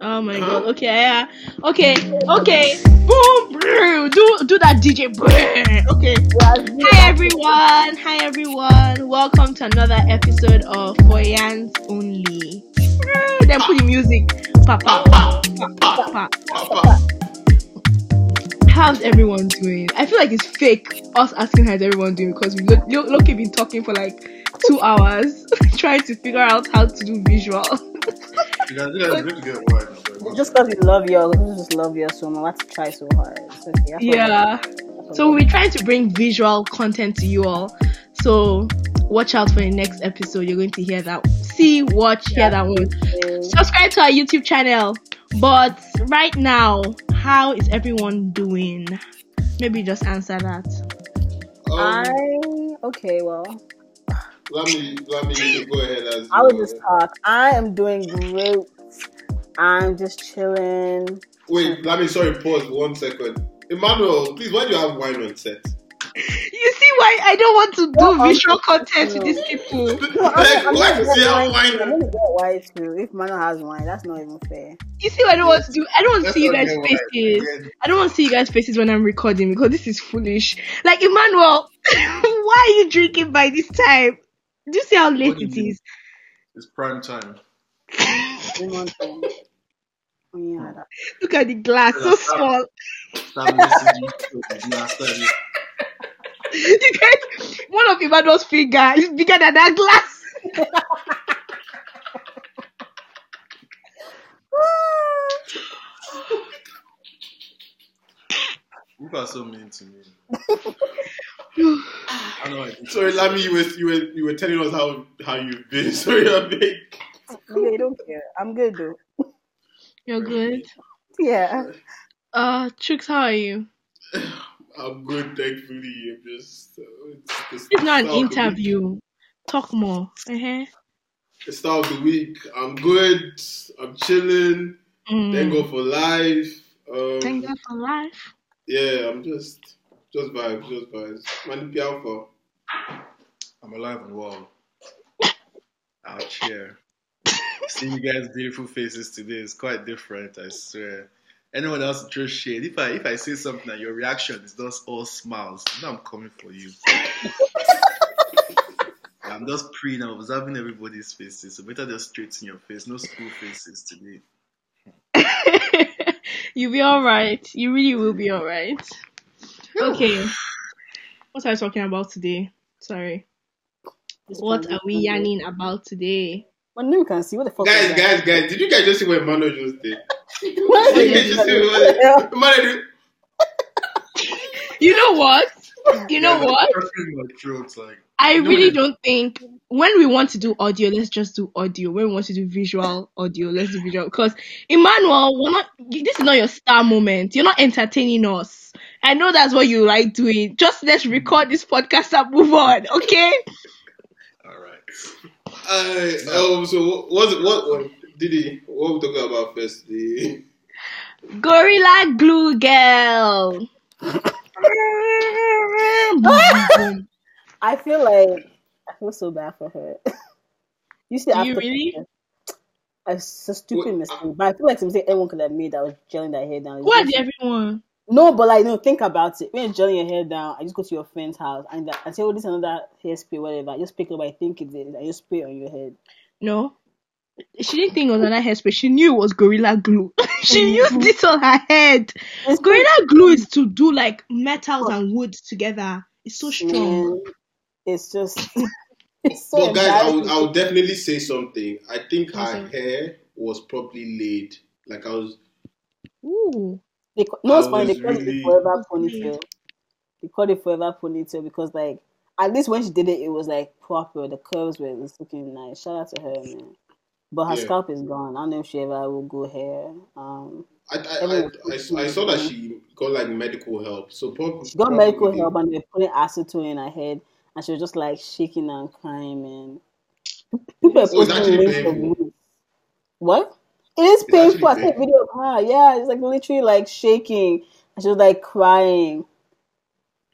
Oh my god. Okay, yeah. Okay, okay. Boom, brr. do do that DJ. Brr. Okay. Hi everyone. Hi everyone. Welcome to another episode of For Yans Only. Then put the music. Pa pa pa pa pa pa. How's everyone doing? I feel like it's fake us asking how's everyone doing because we look look, look been talking for like two hours trying to figure out how to do visual. You guys, you guys really get wine. Just because we love you, we just love you so much. We have to try so hard. Okay. Yeah. So we- we're trying to bring visual content to you all. So watch out for the next episode. You're going to hear that. See, watch, hear that one. Subscribe to our YouTube channel. But right now, how is everyone doing? Maybe just answer that. Um, I okay. Well, let me let me go ahead as I will just talk. I am doing great. I'm just chilling. Wait, let me sorry. Pause one second. Emmanuel, please. Why do you have wine on set? You see why I don't want to do Well, visual content with these people. like, I'm why gonna does he get have wine. wine? I'm gonna get wine too. If Mano has wine, that's not even fair. You see why I don't want to do I don't want to see you guys' faces. I don't want to see you guys' faces when I'm recording because this is foolish. Like Emmanuel, why are you drinking by this time? Do you see how late What do it you mean? is? It's prime time. One more thing. Oh, yeah, that- Look at the glass, so small. Stop listening to you. Study. You one of Emmanuel's finger is bigger than that glass. You are so mean to me. I know. I think Sorry, Lami, you were you were you were telling us how how you've been. Sorry, I'm big. Okay, don't care. I'm good though. You're good. Yeah. Uh, Trix, how are you? I'm good, thankfully. I'm just. Uh, it's, It's not an the start of the week. interview. Talk more. Uh-huh. The start of the week. I'm good. I'm chilling. Thank Mm. God for life. Um, Thank God for life. Yeah, I'm just just vibes, just vibes. Man, the alpha. I'm alive and well. Out here. Seeing you guys' beautiful faces today is quite different, I swear. Anyone else throw shade. If I if I say something and your reaction is just all smiles, then I'm coming for you. I'm just praying, I'm observing everybody's faces. So better just straighten your face. No school faces today. You'll be alright. You really will be alright. Okay. What are we talking about today? Sorry. This What are we yarning about today? Well, now you can see what the fuck. Guys, guys, guys, did you guys just see what Emmanuel just did? What Did you just see what Emmanuel did? You know what? You know Yeah, what? crushing throat, like I You know really what? don't think when we want to do audio, let's just do audio. When we want to do visual audio, let's do visual. Because Emmanuel, we're not. This is not your star moment. You're not entertaining us. I know that's what you like doing. Just let's record this podcast and move on, okay? all right. Uh, um, so what what what um, did he what we talking about first? The Gorilla Glue Girl. I feel like I feel so bad for her. you see, Do you after really? it's a stupid Wait, mistake, but I feel like something everyone could have made that was gelling their hair down. It's Who are everyone? No, but like, no, think about it. When you're gelling your hair down, I just go to your friend's house and I say, "Oh, this is another hairspray, whatever." I just pick it up, I think it is, I just spray it on your head. No. She didn't think it was another hairspray. She knew it was Gorilla Glue. she used it on her head. It's Gorilla Glue is to do like metals and wood together. It's so strong. Man, it's just, it's so but guys, I would. I would definitely say something. I think her Awesome. hair was probably laid. Like I was. Ooh. They, no, it's funny. They was called really- it forever Really? ponytail. They called it forever ponytail because, like, at least when she did it, it was like proper. The curves were just looking nice. Shout out to her, man. But her Yeah. scalp is gone. I don't know if she ever will go hair. Um, I I, I, I, I saw that she got like medical help. So probably she got probably medical help and they put putting acetone in her head, and she was just like shaking and crying, man. People are So it's posting actually painful. What? It is It's painful. I actually saw a video of her. Yeah, it's like literally like shaking, and she was like crying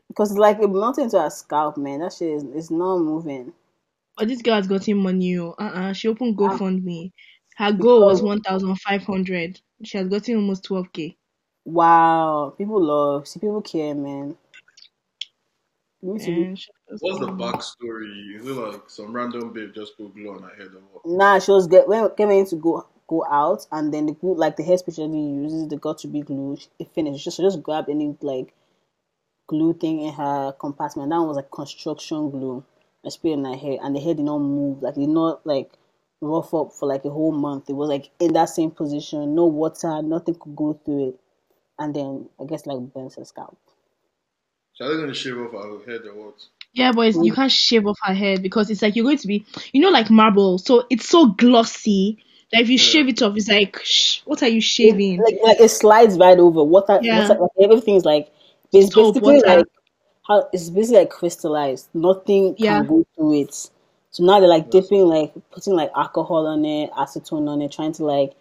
because it's like it melted into her scalp, man. That shit is it's not moving. But this girl has gotten money. oh. Uh-uh. She opened ah. GoFundMe. Her goal was one thousand five hundred. She has gotten almost twelve k. Wow, people love. See, people care, man. You need to be- And she has What's the backstory? Is it like some random babe just put glue on her head or what? Nah, she was get when came in to go go out, and then the glue, like the hair specialty uses the got to be glue. It finished. Just she just grabbed any like glue thing in her compartment. That one was like construction glue. I sprayed it in her hair, and the hair did not move. Like did not like rough up for like a whole month. It was like in that same position. No water, nothing could go through it. And then I guess like burns her scalp. So are they gonna shave off her head or what? Yeah, but you mm. can't shave off her head because it's like you're going to be, you know, like marble. So it's so glossy that if you shave it off, it's like, sh- what are you shaving? like like it slides right over. Water, Yeah. water like everything is like it's Soap, basically like how it's basically like crystallized. Nothing Yeah. can go through it. So now they're like dipping like putting like alcohol on it, acetone on it, trying to like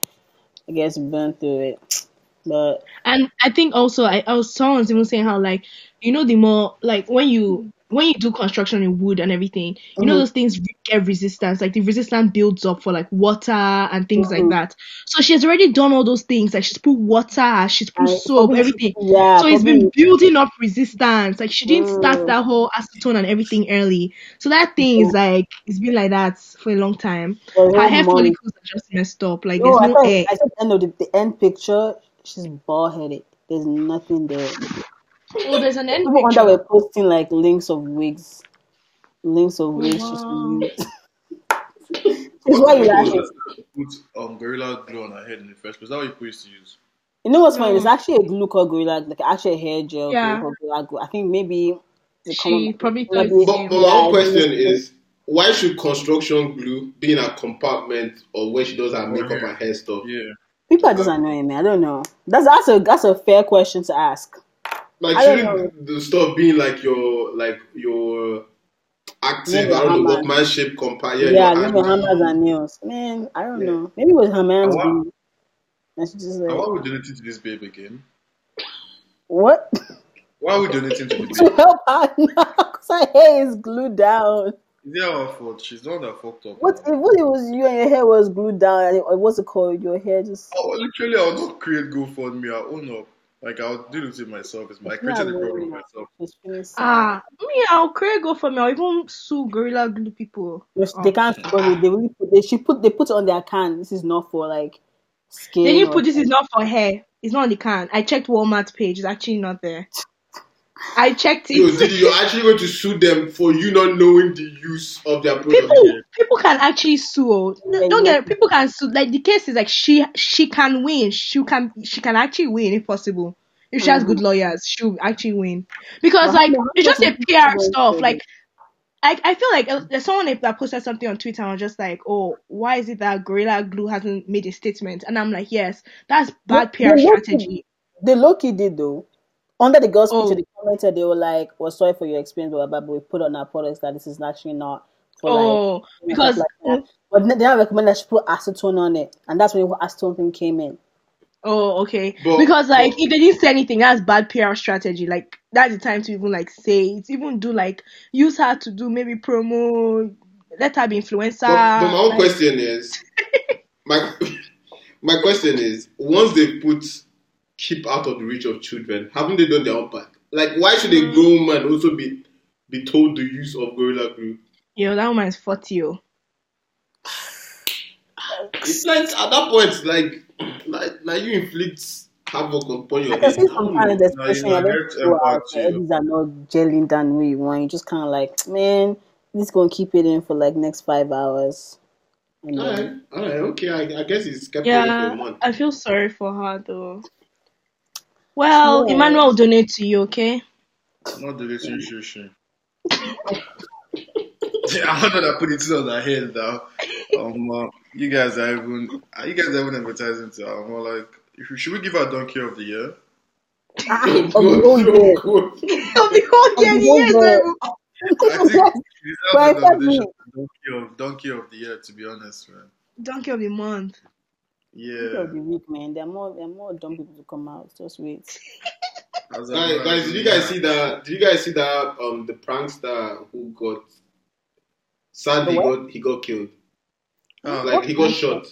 I guess burn through it. But And I think also I, I was someone's even saying how like you know the more like when you when you do construction in wood and everything, you know Mhm. those things get resistance. Like the resistance builds up for like water and things like Mhm. that. So she has already done all those things. Like she's put water, she's put I- soap, probably- everything. yeah, so it's been building up resistance. Like she didn't Mm. start that whole acetone and everything early. So that thing is like it's been like that for a long time. for Her hair follicles are just messed up. Like No, there's no thought, hair. I said the end of the, the end picture. She's bald headed. There's nothing there. Oh, there's an end People on that picture. were posting like links of wigs, links of wigs. She's Wow. used. It's why you laughing. Put um, gorilla glue on her head in the first place. Is that what people used to use? You know what's funny? It's actually a glue called Gorilla, like actually a hair gel Yeah. Gorilla Glue. I think maybe the She common- probably maybe- thought But, him. but my Yeah, own question is, why should construction glue be in a compartment or where she does her makeup hair. and hair stuff? Yeah. people are just annoying me. I don't know. That's that's a that's a fair question to ask. Like I shouldn't the stuff being like your like your active, Maybe I don't know, workmanship compare Yeah, maybe hammers and nails. Man, I don't Yeah. know. Maybe it was her man's glue. And she just like why are we donating to this babe again? what Why are we donating to the to babe? help her now? Cause her hair is glued down. Is it our fault? She's the one that fucked up. What if what it was you and your hair was glued down? And it, or what's it called? Your hair just Oh, literally, I'll not create GoFundMe. I'll own up. Like, I'll do with to myself. It's my, I created the problem myself. She's feeling sad. Ah, me, I'll create go for me. I'll even sue Gorilla Glue people. Yes, Oh. They can't because they, they really put they she put they put it on their can. This is not for like skin. They didn't put this is not for hair. It's not on the can. I checked Walmart page. It's actually not there. I checked Yo, it. Didi, you're actually going to sue them for you not knowing the use of their product. People, people can actually sue. oh. No, Don't get it. People can sue. Like the case is like she she can win. She can she can actually win if possible. If she has good lawyers, she'll actually win. Because But like how- how it's just a much people PR stuff. Like I I feel like uh, there's someone that posted something on Twitter and was just like, oh, why is it that Gorilla Glue hasn't made a statement? And I'm like, yes, that's bad Yeah, PR yeah, look- strategy. The Loki did though. Under the girls' Oh. picture, they commented they were like, "Well, sorry for your experience, blah, blah, blah, but we put on our products that this is actually not for like Oh, because like that." But they don't recommend that she put acetone on it, and that's when the acetone thing came in. Oh, okay. But- because like but- if they didn't say anything, that's bad PR strategy. Like that's the time to even like say it. Even do like use her to do maybe promo. Let her be influencer. But, but my own like- question is, my my question is, once they put keep out of the reach of children, haven't they done their own part? Like, why should a grown man also be be told the use of Gorilla Glue? Yo, that woman is forty. Yo. It's like at that point, like, like, like you inflict havoc upon your I can head. see some kind of No, expression. you I know, don't that's out. empathy. These are not gelling down the way you want. You just kind of like, man, this gonna keep it in for like next five hours. All right, all right, okay. I, I guess it's kept yeah. for a month. I feel sorry for her though. Well, Yeah. Emmanuel will donate to you, okay? Not deleting Shushi. I don't know that put it on her head now. Um, uh, you guys are even, uh, you guys are even advertising to her. I'm like, if- should we give her Donkey of the Year? Ah, of the whole year. Of the whole Of the year, yes. I think she deserves the thought nomination for Donkey of Donkey of the Year. To be honest, man. Donkey of the month. Yeah. Of the week, man. There are more, there are more dumb people to come out. Just wait. Guys, guys, did you guys see that? Did you guys see that? Um, the prankster who got sadly got he got killed. Ah, Like he got shot.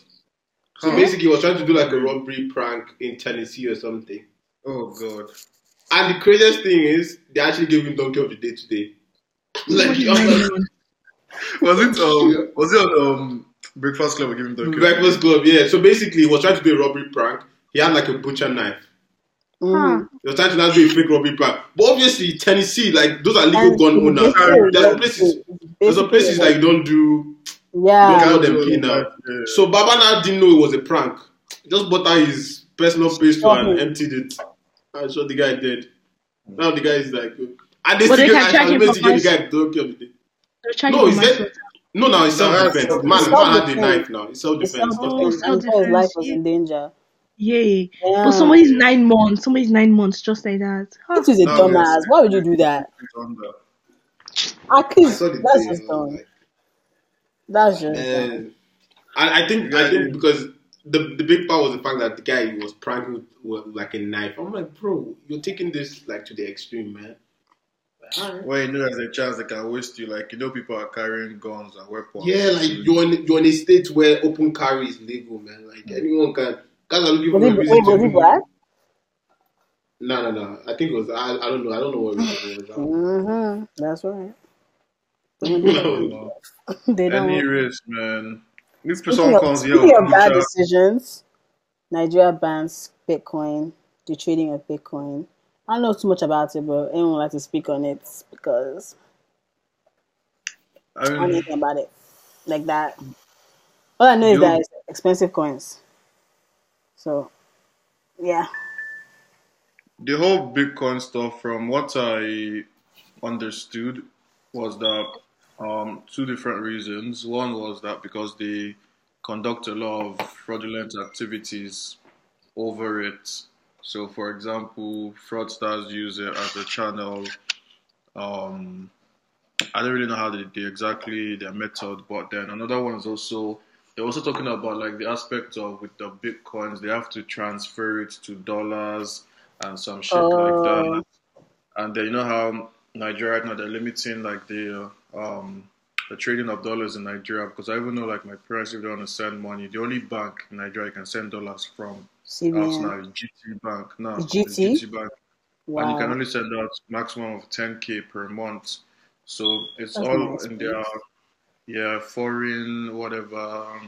So Huh. basically, he was trying to do like a robbery prank in Tennessee or something. Oh god. And the craziest thing is, they actually gave him Donkey of the Day today. like, he Nine was. Was it um was it on um Breakfast Club giving the Breakfast Club, yeah. So basically, he was trying to do a robbery prank. He had like a butcher knife. Mhm. He was trying to now do a fake robbery prank. But obviously, Tennessee, like, those are legal And gun it's owners. basically- There are places, there's some places that you don't do yeah. Don't call them peanut. So Baba now didn't know it was a prank. Just bought out his personal pistol and Okay. emptied it. And shot the guy dead. Now the guy is like, and they But they still can get, charge him for the guy don't kill the day. No, for is that- manslaughter. No, it's No, self defense. Man, man self-defense. had the knife now. It's self It's defense. Oh, his life was in danger. Yeah. Yeah. But somebody's nine months. Somebody's nine months, just like that. Huh. This is a No, dumbass. yes. Why would you do that? At I least saw the that's thing, just dumb. like, That's just uh, dumb. I, I think I think because the the big part was the fact that the guy was pranking with, with like a knife. I'm like, bro, you're taking this like to the extreme, man. Like, alright. When you know there's a chance they can waste you, like you know people are carrying guns and weapons. Yeah, like you're in, you're in a state where open carry is legal, man. Like anyone can. Guys are looking for Was a he, reason wait, to was he black? No, no, no. I think it was. I, I don't know. I don't know what reason it was. Mm-hmm. That's right. No. they don't. Any risk, man. If Speaking someone of, comes here, speaking of bad future, decisions, Nigeria bans Bitcoin, the trading of Bitcoin. I don't know too much about it, but anyone would like to speak on it because I I don't know anything about it like that. All I know is that it's expensive coins. So, yeah. the whole Bitcoin stuff, from what I understood, was that um, two different reasons. One was that because they conduct a lot of fraudulent activities over it. So, for example, fraudsters use it as a channel. Um, I don't really know how they, they exactly their method, but then another one is also they're also talking about like the aspect of with the bitcoins they have to transfer it to dollars and some shit like Oh. that. And then you know how Nigeria right now they're limiting like the uh, um the trading of dollars in Nigeria because I even know like my parents if they want to send money, the only bank in Nigeria you can send dollars from us CBN. now is GT Bank. No, Is it's GT? GT Bank and you can only send out maximum of 10k per month. So it's That's all nice, in their yeah foreign whatever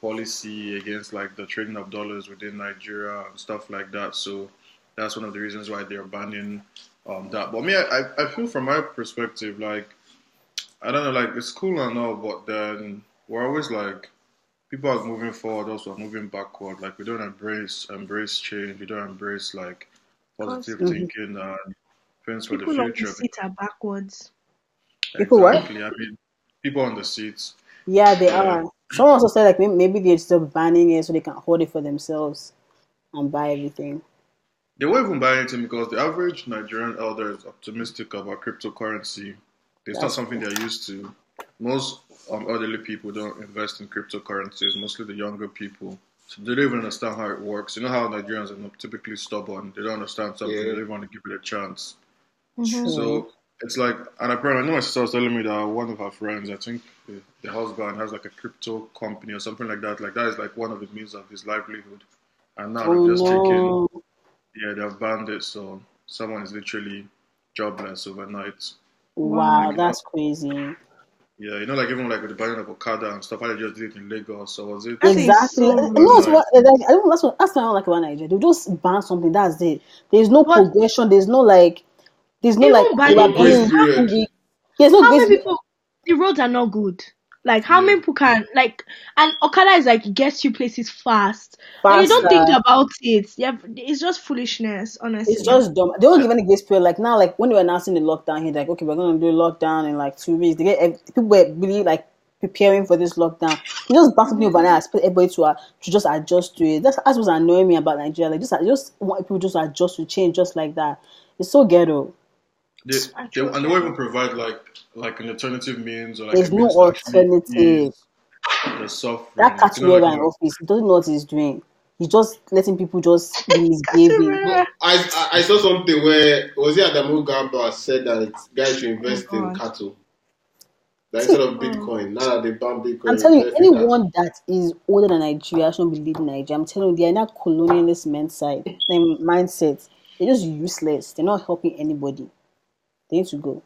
policy against like the trading of dollars within Nigeria and stuff like that. So that's one of the reasons why they're banning um, that. But me, I, I feel from my perspective like I don't know, like it's cool and all, but then we're always like people are moving forward, also are moving backward. Like we don't embrace embrace change. We don't embrace like positive thinking and things for the future. People on the future. seat are backwards. People what? I mean, people on the seats. Yeah, they Yeah. are. Someone also said like maybe they're still banning it so they can hold it for themselves and buy everything. They won't even buy anything because the average Nigerian elder is optimistic about cryptocurrency. It's not That's something they're used to. Most um, elderly people don't invest in cryptocurrencies, mostly the younger people. So they don't even understand how it works. You know how Nigerians are typically stubborn. They don't understand something. Yeah. They don't even want to give it a chance. True. So it's like, and apparently, I know my sister was telling me that one of her friends, I think the, the husband has like a crypto company or something like that. Like that is like one of the means of his livelihood. And now oh they're just taking no. yeah, they've banned it, so someone is literally jobless overnight. Wow, Wow. that's crazy. Yeah, you know, like even like with the banning of Okada and stuff, how they just did it in Lagos. So was it? Exactly. so You know what's rude. what? Like, I don't. That's what. That's what I don't like about Nigeria. They just ban something. That's it. There's no What? progression. There's no like. There's no Even like. banning you are grace being- period. There's no How many people? The roads are not good. Like how Yeah. many people can like? And Okada is like gets you places fast. And you don't think about it. Yeah, it's just foolishness. Honestly, It's just dumb. They don't give any grace period. Like now, like when they were announcing the lockdown, he's like, okay, we're gonna do a lockdown in like two weeks. They get people were really like preparing for this lockdown. He just backed me overnight. I expect everybody to uh, to just adjust to it. That's that's what's annoying me about Nigeria. Like just I just want people just adjust to change just like that. It's so ghetto. They, they, and they won't even provide like like an alternative means or like There's no means to actually alternative. The suffering. That You know, like, in office, he doesn't know what he's doing. He's just letting people just be misbehaving. Katuera. I, I I saw something where was it Adamu Garba said that guys should invest Oh, in cattle. Like instead of Bitcoin, now that they ban Bitcoin. I'm telling you, anyone that is older than Nigeria shouldn't be leading Nigeria. I'm telling you, they are not colonialist mindset. Them mindset. They're just useless. They're not helping anybody. They need to go.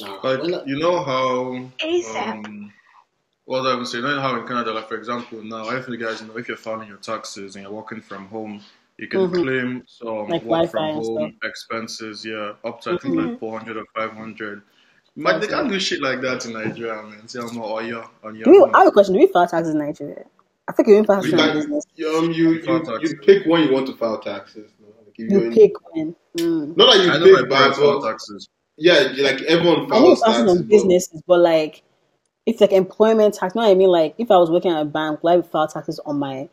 Nah, Like you know how ASAP. um, what I would say, you know how in Canada, like for example, now if you guys know if you're filing your taxes and you're working from home, you can Mhm. claim some Like work from and home expenses, yeah, up to I think like four hundred or five hundred. But they can't do shit like that in Nigeria, man. See, I'm not on your on your Do we, own. I have a question. Do we file taxes in Nigeria? I think you file taxes in like, um, you, File you, you pick when you want to file taxes. No? Like if you're You in- pick when. Mm. Not that you I know my pick, parents but taxes. yeah, like everyone I know files taxes taxes. on businesses, but like, it's like employment tax, you know what I mean? Like, if I was working at a bank, would I file taxes on my,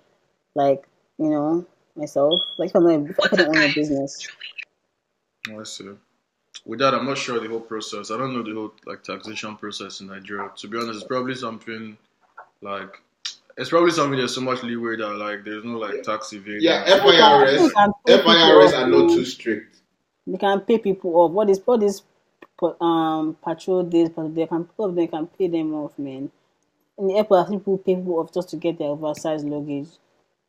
like, you know, myself? Like, if I'm not, if I don't own a business. Oh, I see. With that, I'm not sure the whole process. I don't know the whole like taxation process in Nigeria. To be honest, it's probably something like it's probably something there's so much leeway that like there's no like tax evasion. Yeah, You FIRS, can pay people FIRS are not too strict. You can pay people off. What is what is um patrol days? But they can people they can pay them off, man. In the airport, I think people pay people off just to get their oversized luggage.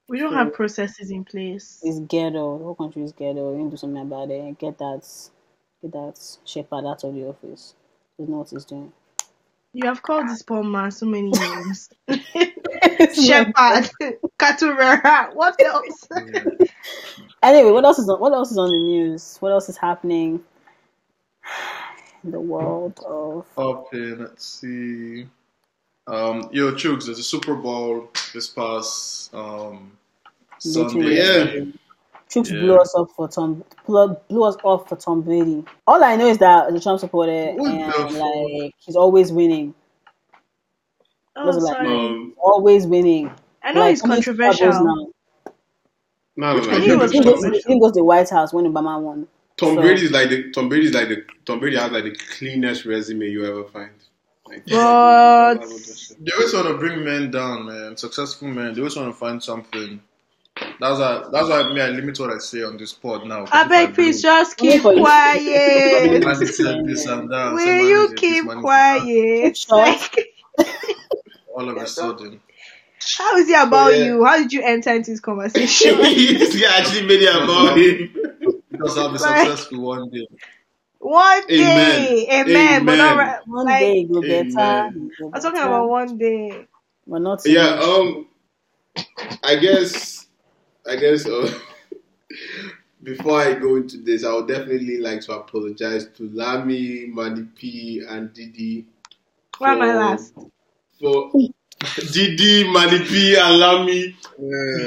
We don't have processes in place. It's ghetto. The whole country is ghetto. You need to do something about it. Get that, get that shepherd out of the office. Doesn't know what he's doing. You have called this poor man so many names. Shepherd, cattle rearer. What else? Anyway, what else is on, what else is on the news? What else is happening in the world of? Up in let's see. Um, yo, Chooks, there's a Super Bowl this past um Sunday. Yeah. Chooks Yeah. blew us up for Tom blew, blew us off for Tom Brady. All I know is that the Trump supporter and like he's always winning. Oh, What's it like? Um, Always winning. I know Like, it's how many Super Bowls controversial. now? no, no, Which no. I think it was He didn't go to- he controversial. didn't go to the White House when Obama won. Tom So- Brady is like the Tom Brady is like the Tom Brady has like the cleanest resume you ever find. Like, But- They always want to bring men down, man. Successful men. They always want to find something. That's why. That's why me. I limit what I say on this pod now. I beg, do, please just keep Only for you. quiet. Man said this and that. say Will you keep man did quiet? Shut. Like, that. All of a sudden. how is it about Yeah. you? How did you enter into this conversation? this guy actually made it about him. Because I'll be Like- successful one day. one day, Amen. amen. But not Amen. right. One Like, day it go better. Amen. it I'm talking about one day. But not Yeah, um, I guess, I guess, uh, before I go into this, I would definitely like to apologize to Lami, Mani P, and Didi. Why am I last? For Didi, Mani P, and Lami.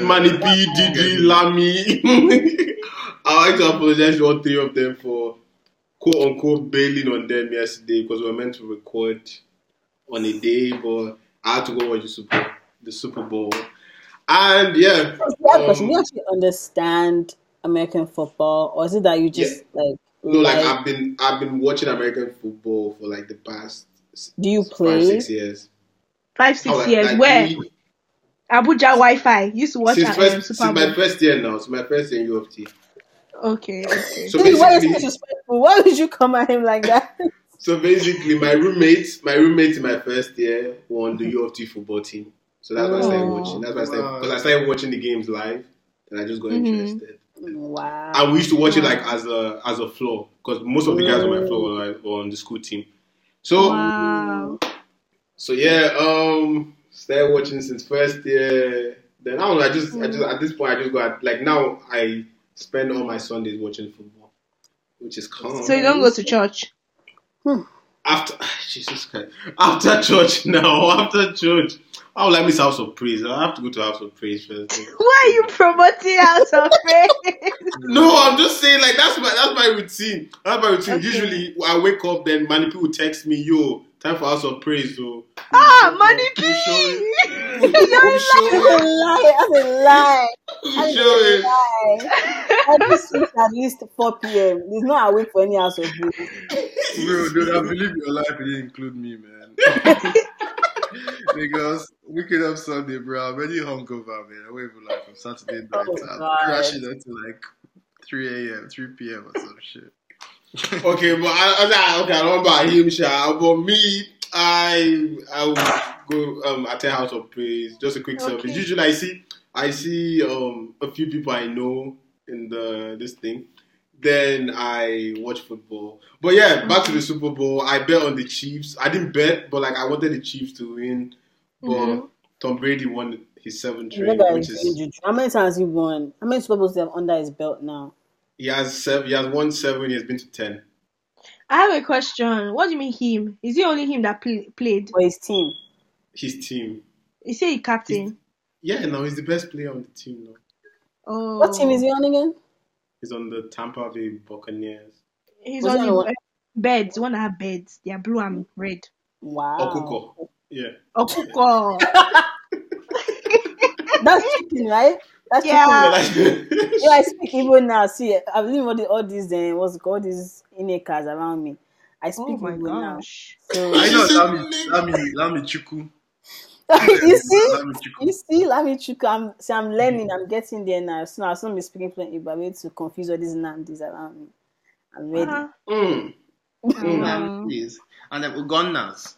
Mani P, Didi, Lami. I like to apologize to all three of them for quote unquote bailing on them yesterday because we were meant to record on a day, but I had to go watch the Super, the Super Bowl. And yeah, That question, do you um, actually understand American football, or is it that you just like no, like like- I've been I've been watching American football for like the past do you five six years. Five, six years. like Where? we- Abuja Wi-Fi. Used to watch since at, first um, since my first year now, It's my first year in U of T. Okay, okay. So This is why you're so basically, disrespectful. Why would you come at him like that? so basically, my roommate, my roommate in my first year won the U of T football team. So that's why I started Oh. watching. That's why I started Wow. because I started watching the games live, and I just got Mhm. interested. wow. And we used to watch it like as a as a floor because most of the guys on my floor were, like, were on the school team. So Wow. So yeah, um, started watching since first year. Then I don't know. I just I just at this point I just got like now I spend all my Sundays watching football, which is calm. So you don't go to church? after Jesus Christ after church now after church. I would like miss House of Praise. I have to go to House of Praise first. Why are you promoting House of Praise? No, I'm just saying like that's my that's my routine. That's my routine. Okay. Usually I wake up, then many people text me, "Yo, time for House of Praise." So ah, Mani P. You're Who That's show a lie. That's a lie. That's a lie. Every sleep at least 4 p.m. He's not awake for any house of praise. Bro, dude, I believe your life didn't include me, man. because waking up Sunday, bro, I'm already hungover, man. I wake up like from Saturday night. Oh, I'm crashing until like 3 a.m., 3 p.m. or some shit. Okay, but I, I, okay, I don't know about him, Sha. But me, I I will go um attend House of Praise. Just a quick service. Okay. Usually I see I see um a few people I know in the this thing. Then I watch football. But yeah, back to the Super Bowl. I bet on the Chiefs. I didn't bet, but like I wanted the Chiefs to win. But Mhm. Tom Brady won his seventh ring, which is. How many times he won? How many Super Bowls do you have under his belt now? He has seven. He has won seven. He has been to ten. I have a question. What do you mean him? Is it only him that play, played? For his team. His team. Is he a captain? Yeah, no, he's the best player on the team. now. Oh, What team is he on again? He's on the Tampa Bay Buccaneers. He's Was on the on what? be- beds. The one that have beds. They are blue and red. Wow. Okuko. Yeah. Okuko. That's chicken, right? That's Yeah. chicken. Yeah, I speak Igbo now. See, I've lived all, the, all these, uh, what's it called, these Inekas around me. I oh speak my Igbo now. gosh. So, I know She's Lami, a- Lami, Lami Chuku. you see? You see, let me check. I'm, see, I'm learning. I'm getting there now. So I'll soon be speaking fluent Igbo. I'm ready to confuse all these Nandis around me. I'm ready. Uh-huh. Mm. Mm. Um, Yes. And then Ugandas.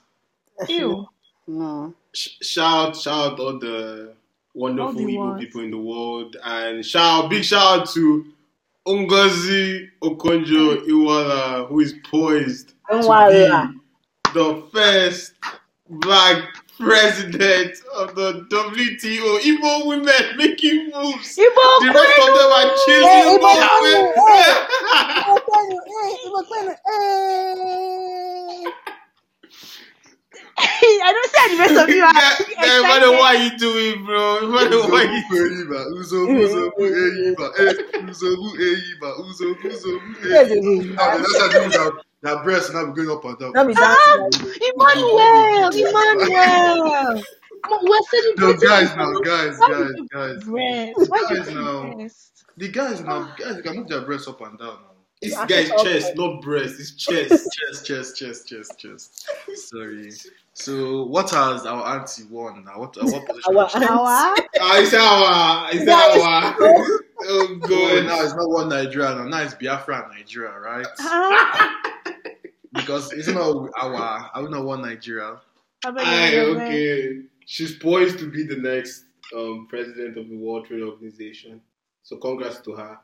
ew. No. Sh- shout shout all the wonderful Igbo people in the world. And shout big shout out to Ngozi Okonjo Iweala who is poised to be the first black president of the WTO. Igbo women making moves. Igbo The rest of them are chasing Hey, Igbo women. See the rest of you are That- that- Mother, excited. what are you doing, bro? Mother, what are you doing? Eyiba, Uzobu, Uzobu, Eyiba, Uzobu, Eyiba, Uzobu, Uzobu, Yes, it Eyiba. that's how they that. That breast now be going up and down. Not be Ah, dancing. like this. Emmanuel, Emmanuel. We're No, celebrating. guys now, guys, guys, guys. breast? Why Guys now. The guys now, guys, they can move their breasts up and down now. This guy's chest, not breast. It's chest. Chest, chest, chest, chest, chest. Sorry. So, what has our auntie won now? What, uh, what position? Our has she- Our Ah, it's our, it's our. Oh Oh, god. now it's not one Nigeria now. Now it's Biafra Nigeria, right? Huh? Because it's not our, I don't know one Nigeria. I Aye, okay. She's poised to be the next um, president of the World Trade Organization. So congrats to her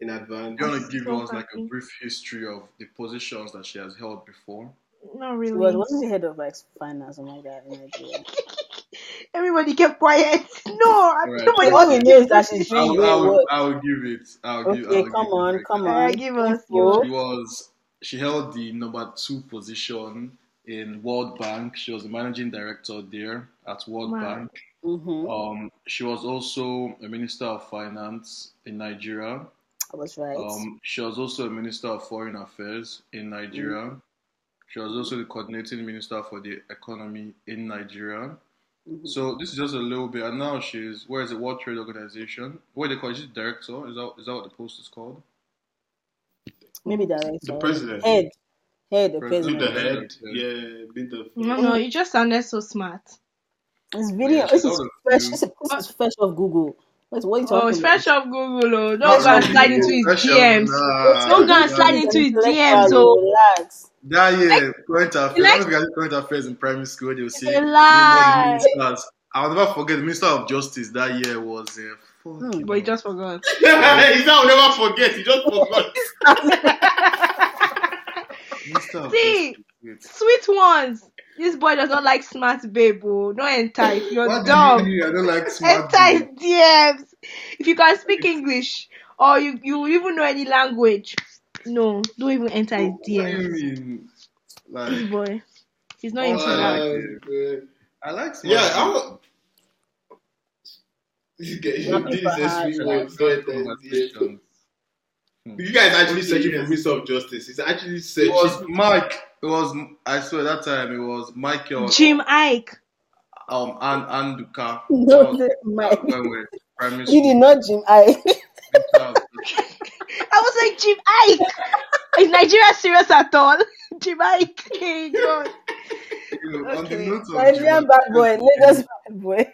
in advance. You want to give so us like a brief history of the positions that she has held before? Not really. was wasn't the head of like finance or like that in Nigeria. Everybody kept quiet. No, Right. nobody All we wants know is that she's I doing will, I will. I will give it. I will give, I Okay, will come give on, it. come on. give us Info. She was she held the number two position in World Bank. She was the managing director there at World Wow. Bank. Mm-hmm. Um, she was also a minister of finance in Nigeria. I was right. Um, she was also a minister of foreign affairs in Nigeria. She was also the coordinating minister for the economy in Nigeria. Mhm. So this is just a little bit, and now she's where is the World Trade Organization? What do they call it? She's director. Is that is that what the post is called? Maybe director. The president. Head. Head, the Be President. the head. Yeah, be the. No, no, you just sounded so smart. It's video. Yeah, this she's is of fresh. you. This is fresh off Google. Wait, what are you Oh, talking it's about? fresh off Google. Oh, don't That's go and slide into his Fresh off- DMs. Nah, Don't go and slide into his Intellectual, DMs. So relax. That year, current affairs. Like- Like, when we current affairs in primary school, they will say a lie. the ministers. I'll never forget the minister of justice that year was uh, fucking But he just forgot. He's now never forget. He just forgot. See, sweet ones. This boy does not like smart babe. Oh. Don't enter if you're What dumb. do you mean? I don't like smart. Enter his. DMs. If you can speak English or you, you even know any language, no, don't even enter his What do you DMs. mean? Like, This boy, he's not Oh, into I that. like Uh, I like smart. yeah, I people. don't. This guy, he Nothing did You guys actually searching for Yes. Minister of Justice. It's actually said It was Mike. It was I swear that time it was Michael Jim Iyke. um and Aondoakaa. No, That the- my, was when we you school. did not Jim Iyke. I was like Jim Iyke. Is Nigeria serious at all? Jim Iyke. Hey God. You know, on the Okay. note of Nigerian Jim- bad boy, Lagos bad boy.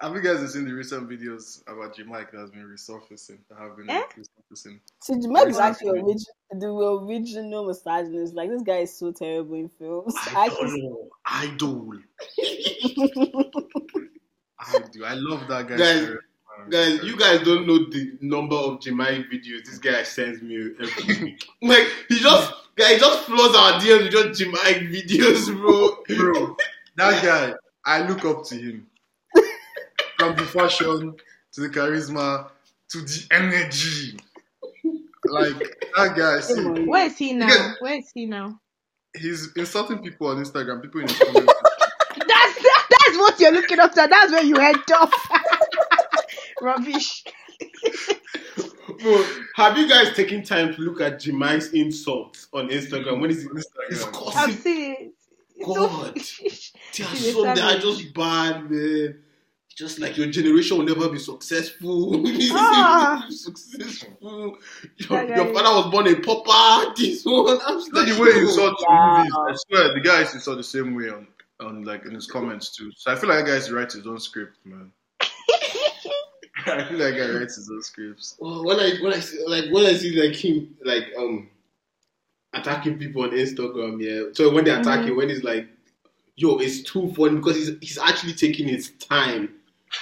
Have you guys seen the recent videos about Jim Iyke that has been resurfacing? That have been Eh? resurfacing. See, Jamek is Why actually not? origi- the original misogynist. Like this guy is so terrible in films. I do idol Idol. I do. I love that guy. Guys, spirit. Guys, you guys don't know the number of Jim Iyke videos this guy sends me every week. Like he just, guy, he just flows our DMs with just Jim Iyke videos, bro. bro, that guy, I look up to him. From the fashion to the charisma to the energy. Like that guy, oh see, Where is he now? Yeah. Where is he now? he's insulting people on Instagram. People in his comments. That's that's what you're looking after. That's where you end up. Rubbish. Bro, have you guys taken time to look at Jim Iyke's insults on Instagram? When is it? It's Instagram. I've seen it. It's God. foolish. They are It's so they are savage. just bad, man. Just like your generation will never be successful. Ah. successful. Your, That guy your is- father was born a pauper. This one. I'm just Not like, the way he saw insults Wow. movies. I swear, the guy saw the same way on, on like in his comments too. So I feel like that guy writes his own script, man. I feel like that guy writes his own scripts. Well, when I when I see like when I see like him like um attacking people on Instagram, yeah. So when they attack him, when he's like, "Yo, it's too funny because he's he's actually taking his time,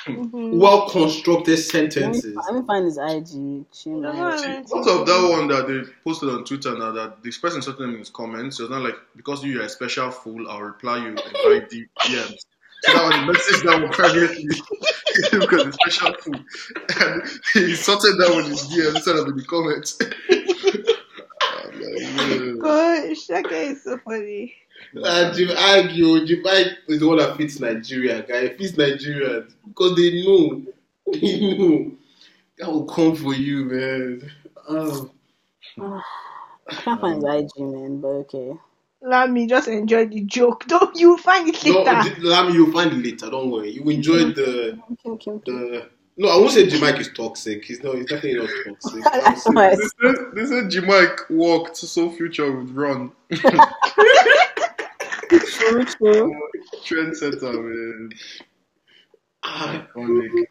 Mhm. well constructed Let sentences." let me find his IG. Chill, Don't man. worry. What of that one that they posted on Twitter now that this person insulted him in his comments? So It's not like because you are a special fool, I'll reply you in very deep DMs. So that was the message that was privately because he's a special fool. And he sorted that with his DM instead of in the comments. I'm. Gosh, that guy is so funny. Uh, Jim argue, Jim Iyke is the one that fits Nigeria, guy. It fits Nigeria because they know, they know that will come for you, man. Um, I can't find his IG, man, but okay. Let me just enjoy the joke. Don't you find it no, later? J- Lami, you'll find it later. Don't worry. You enjoy the Okay, okay, okay. the. No, I won't say Jim Iyke is toxic. He's not. He's definitely not toxic. That's why I They said, they said walked, so future would run. True, true. Trendsetter, man. Ah, Iconic.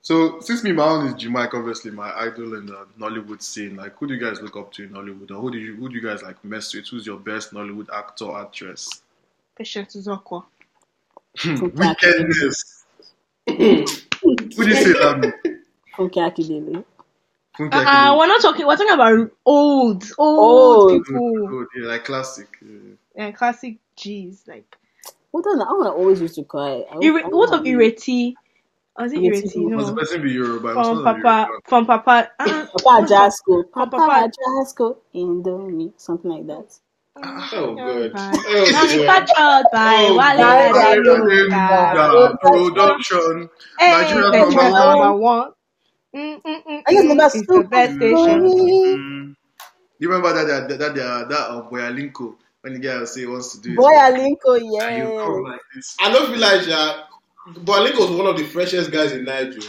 So, since me, my own is Jim Iyke, obviously my idol in the Nollywood scene. Like, who do you guys look up to in Nollywood, or who do you who do you guys like mess with? Who's your best Nollywood actor, actress? Patience is awkward. Wickedness. who do you say that? mean? Funke Akindele. Funke Uh, we're not talking. We're talking about old, old, Old. people. Good, yeah, like classic. Yeah. Yeah, classic G's like. What I I wanna always used to cry. I, Ire- I what of Ireti? Or is it Ireti Ireti? who? Must the No. person be Yoruba? It From Papa, Yoruba. from Papa. Uh, Papa Ajasco. Papa- Papa Ajasco. Indomie. Something like that. oh Yoruba. god. Oh god. By Oh, Wale God. Adenuga. Yeah, production. Hey, Nigeria's Nigeria's number number one. Mm, mm, mm, I guess number it's the best station. Mm. You remember that that that that, that uh, Boy Alinco when the guy will say he wants to do it. Boy Alinco, and you come yeah. like this. I don't feel like uh, Boy Alinco was one of the freshest guys in Nigeria.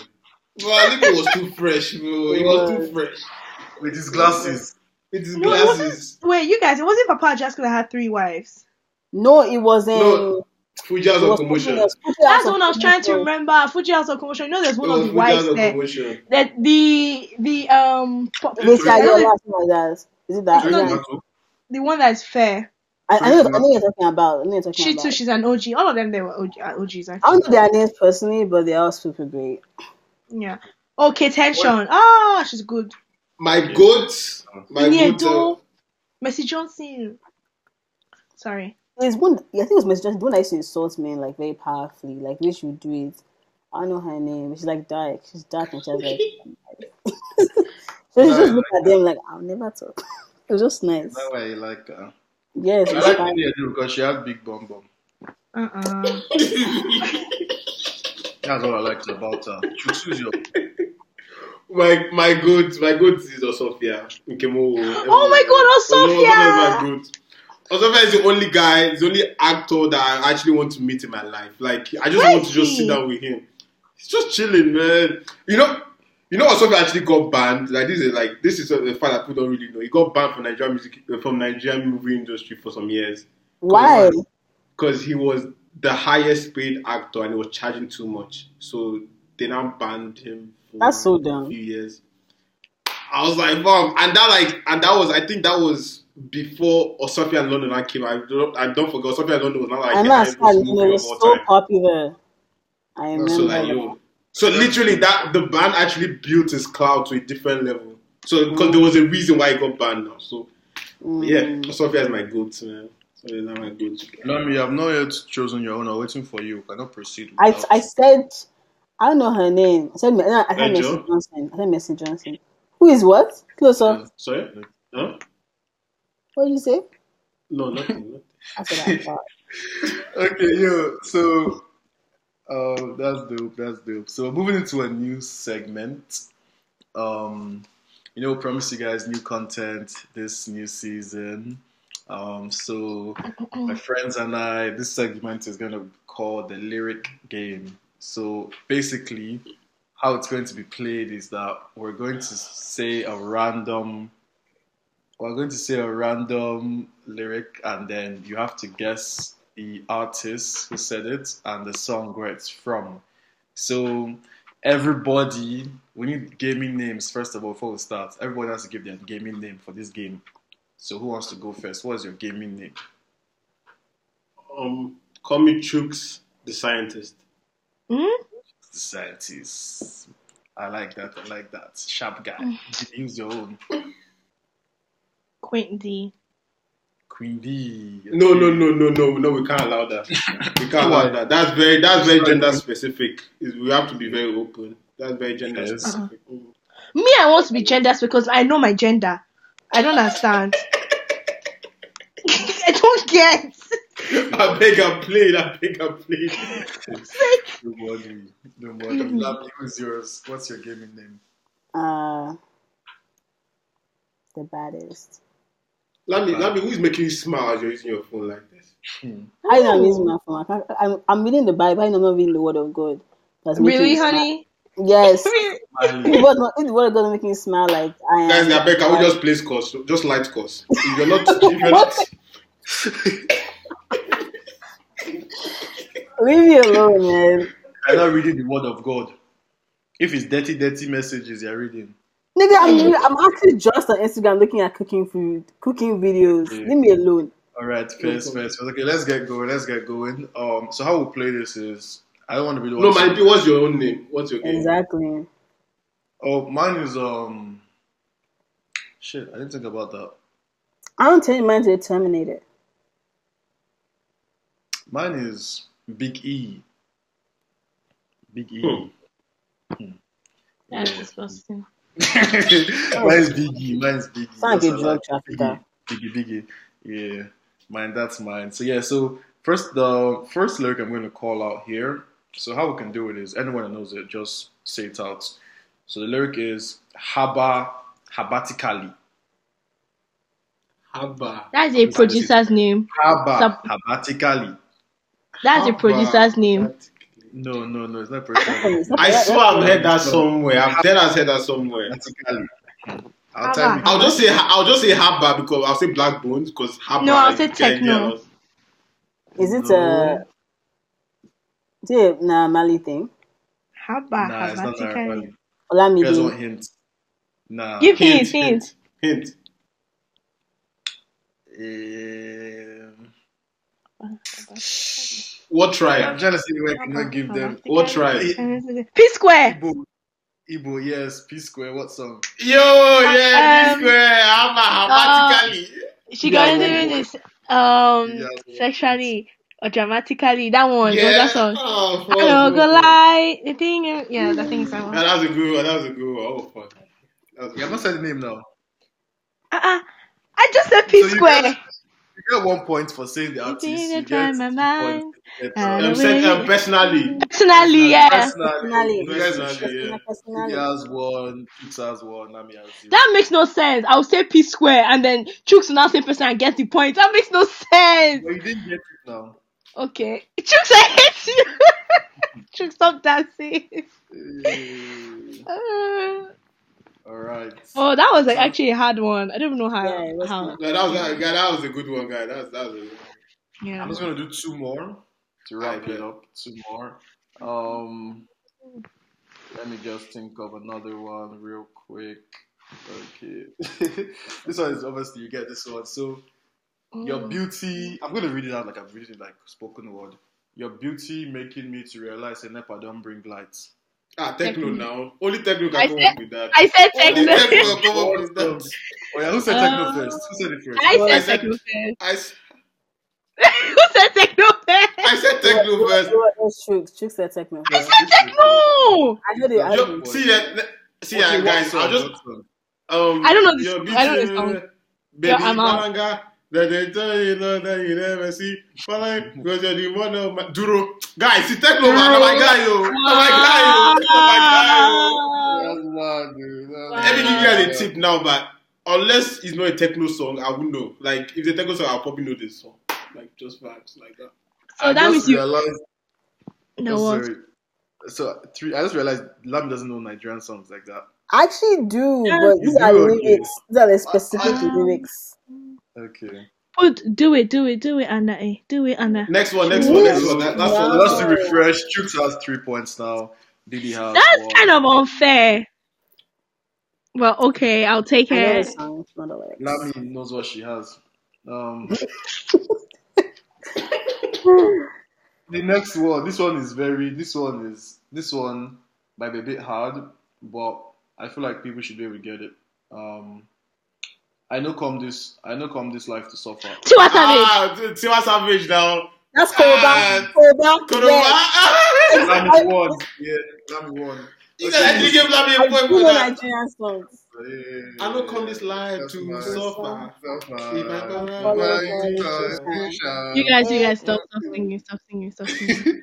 Boy Alinco was too fresh, bro. He was too fresh with his glasses. with his No, it wasn't- glasses. Wait, you guys, it wasn't Papa Ajasco that had three wives. No, it wasn't. No, Fuji House it of was Commotion. Fuji- Fuji That's House the of one I was trying to remember. Fuji House of Commotion. You know, there's one of the Fuji wives of there. That the the um po- Lisa I know Ayola, the, something like that. Is it that? It's not Yeah. the- the one that's fair. I, I know. I know you're talking about. I know you're talking She about. too. She's an OG. All of them they were OG, uh, OGs. I don't know their names personally, but they're all super great. Yeah. Okay, tension. Ah, she's good. My goat, my Yeah, goat. uh, do Mercy Johnson. Sorry. There's one. I think it was Miss Johnson. The one that used to insult men like very powerfully. Like they should do it. I don't know her name. She's like dark. She's dark and she's has like. so she just looked at them like I'll never talk. It was just nice. That's why I like her. Yes, I like fine. India because she has big bum bum. Uh uh That's what I liked about her. She choose your my my goat, my goat is Osofia Nkem Owoh. Oh my God, Osofia! Osofia is. Osofia is the only guy, the only actor that I actually want to meet in my life. Like I just Where want to just he? sit down with him. He's just chilling, man. You know, you know, Osofia actually got banned. Like this is like this is a fact that people don't really know. He got banned from Nigerian music uh, from Nigerian movie industry for some years Why? because he was the highest paid actor and he was charging too much. So they now banned him. For That's so A dumb. few years. I was like, mom, and that like, and that was, I think that was before Osofia and London I came. I don't, I don't forget Osofia and London was not like I the know, highest it's movie it was so popular. I remember. So like, yo, so literally that the band actually built his cloud to a different level. So because there was a reason why he got banned now. So Mm. yeah, Sophia is my goat, man. Sophia is my goat. Lami, you have not yet chosen your own. I'm waiting for you. Cannot proceed. I, without- I said, I don't know her name. I said, I said Mercy Angel? Johnson. I said Mercy Johnson. Who is what? Closer. Sorry? Huh? What did you say? No, nothing. nothing. I said, I thought. okay, yo, so uh, that's dope. That's dope. So moving into a new segment. Um, you know, promise you guys new content this new season. Um, so my friends and I, this segment is gonna be called the lyric game. So basically, how it's going to be played is that we're going to say a random we're going to say a random lyric and then you have to guess the artist who said it and the song where it's from. So everybody, we need gaming names first of all before we start. Everybody has to give their gaming name for this game. So who wants to go first? What's your gaming name? Um, call me Chooks, the scientist. Hmm? The scientist. I like that. I like that. Sharp guy. Use your own. Quinty. Queen D. No, no, no, no, no, no. We can't allow that. We can't allow that. That's very, that's very gender specific. We have to be very open. That's very gender Yes. specific. Me, I want to be genders because I know my gender. I don't understand. I don't get. I beg I played. I beg I played. Don't worry. Don't worry. Labi, who's yours? What's your gaming name? Uh, the baddest. Lami, Lami, who is making you smile as you're using your phone like this? Hmm. I I'm using my phone. I can't, I'm, I'm reading the Bible. I know I'm not reading the Word of God. That's making Really, me smile. honey? Yes. Really? If the word, if of God making me smile like I am. Guys, I beg, can we just play course? Just light course. If you're not, if you're not, Leave me alone, man. I'm not reading the word of God. If it's dirty, dirty messages you're reading. Nigga, I'm, I'm actually just on Instagram looking at cooking food, cooking videos. Yeah. Leave me alone. All right, first, first, first. Okay, let's get going. Let's get going. Um, so how we play this is I don't want to be the one. no, saying- man. What's your own name? What's your name? Exactly. Oh, mine is um. Shit, I didn't think about that. I don't tell you mine to terminate it. Mine is Big E. Big E. That's disgusting. Mine's Big E. Mine's Big E. Sound like a drug trafficker. Biggie, Biggie. Yeah, mine. That's mine. So yeah. So first, the first lyric I'm going to call out here. So how we can do it is anyone that knows it, just say it out. So the lyric is Haba Habatically. Haba. That's a producer's name. Haba Sup- Habatically. That's a producer's name. No, no, no. It's not personal. I swear I've heard that somewhere. I've dead as heard that somewhere. Habatically. I'll Haba. tell you. I'll just say I'll just say Haba because I'll say Black Bones because Haba. No, I'll is say very techno. Is it No. a is it a nah, Mali thing? Haba, Nah, it's not Habatically. that. You guys want Olamide. hints? Nah. Give Hint, hints, hints. Hint. Um, What try? I'm tribe? trying to see where I cannot give them. What tribe? P Square. Igbo, Igbo, yes. P Square. What song? Yo, yeah, Um, P Square. Haba. Habatically. She Yeah, got into yeah. this um Yeah. sexually or dramatically. That one. Yeah. That song. Oh, I fuck, don't go bro. lie. The thing, is- yeah, the thing is that Yeah, one. that was a good one. That was a good one. Oh fuck. That was You have good not said the name now. Uh-uh. I just said P So you Square. Get- You get one point for saying the artist. You I get my two mind. points if you I one. it Um, said, um, personally. Personally, yeah. Personally, Personally. Personally, yeah. Personally. He has one, has one, Nami has zero. That makes no sense. I'll say P Square and then Chooks will now say person and get the point. That makes no sense. But you didn't get it now. Okay. Chooks, I hate you. Chooks, stop dancing. Uh, All right. oh, that was like actually a hard one. I don't even know how. Yeah, how hard. No, that was that, guy. That was a good one, guy. That was that was. A, yeah. I'm just gonna do two more to wrap it up. Two more. Um, Let me just think of another one real quick. Okay. this one is obviously you get this one. So your Mm. beauty I'm gonna read it out like I'm reading it like spoken word. Your beauty making me to realize a NEPA don't bring lights. Ah, techno Techno. now. Only techno can I come said- up with that. I said Only techno. techno can come up with that. Oh yeah, who said techno Uh, first? Who said it first? I I said said- techno first. I, s- Who said techno first? I said techno first. It's true. True said techno. Yes, I said techno. I heard it. I heard it. see that? See Okay, that, guys. I'll just um. I don't know this- I don't know this song. Baby, Yeah, I'm out. Balanga, that they tell you know that you never see. Balanga, because you're the one of my Duro. Guys, see techno man. Oh my guy, yo. Oh my guy, yo. Oh my guy, yo. That's mad, dude. That's Wow. Let me give you guys a tip now, but unless it's not a techno song, I wouldn't know. Like if it's a techno song, I'll probably know this song. Like just facts like that. So I that just means you. realized. No oh, sorry. So three. I just realized Lam doesn't know Nigerian songs like that. I actually do, Yeah. but these You are do, okay. lyrics. These are the specific Ah. lyrics. Okay. Put do it, do it, do it, Anna. Eh. Do it, Anna. Next one, next one, next one. That, that's Wow. one. That's to refresh. Chooks has three points now. Didi has That's one. kind of unfair. Well, okay, I'll take I know it. song, not the lyrics. Lami knows what she has. Um, the next one. This one is very. This one is. This one might be a bit hard, but I feel like people should be able to get it. Um, I know come this. I know come this life to suffer. Tiwa Savage. Ah, Tiwa Savage now. That's Koba. Koba. Koroba. Yes. Lami won. Yeah, Lami won. You guys actually gave Lami I a point do for that. Nigerian songs. I know come this life to suffer. If I go Follow You guys, you guys, stop, stop singing, stop singing, stop singing.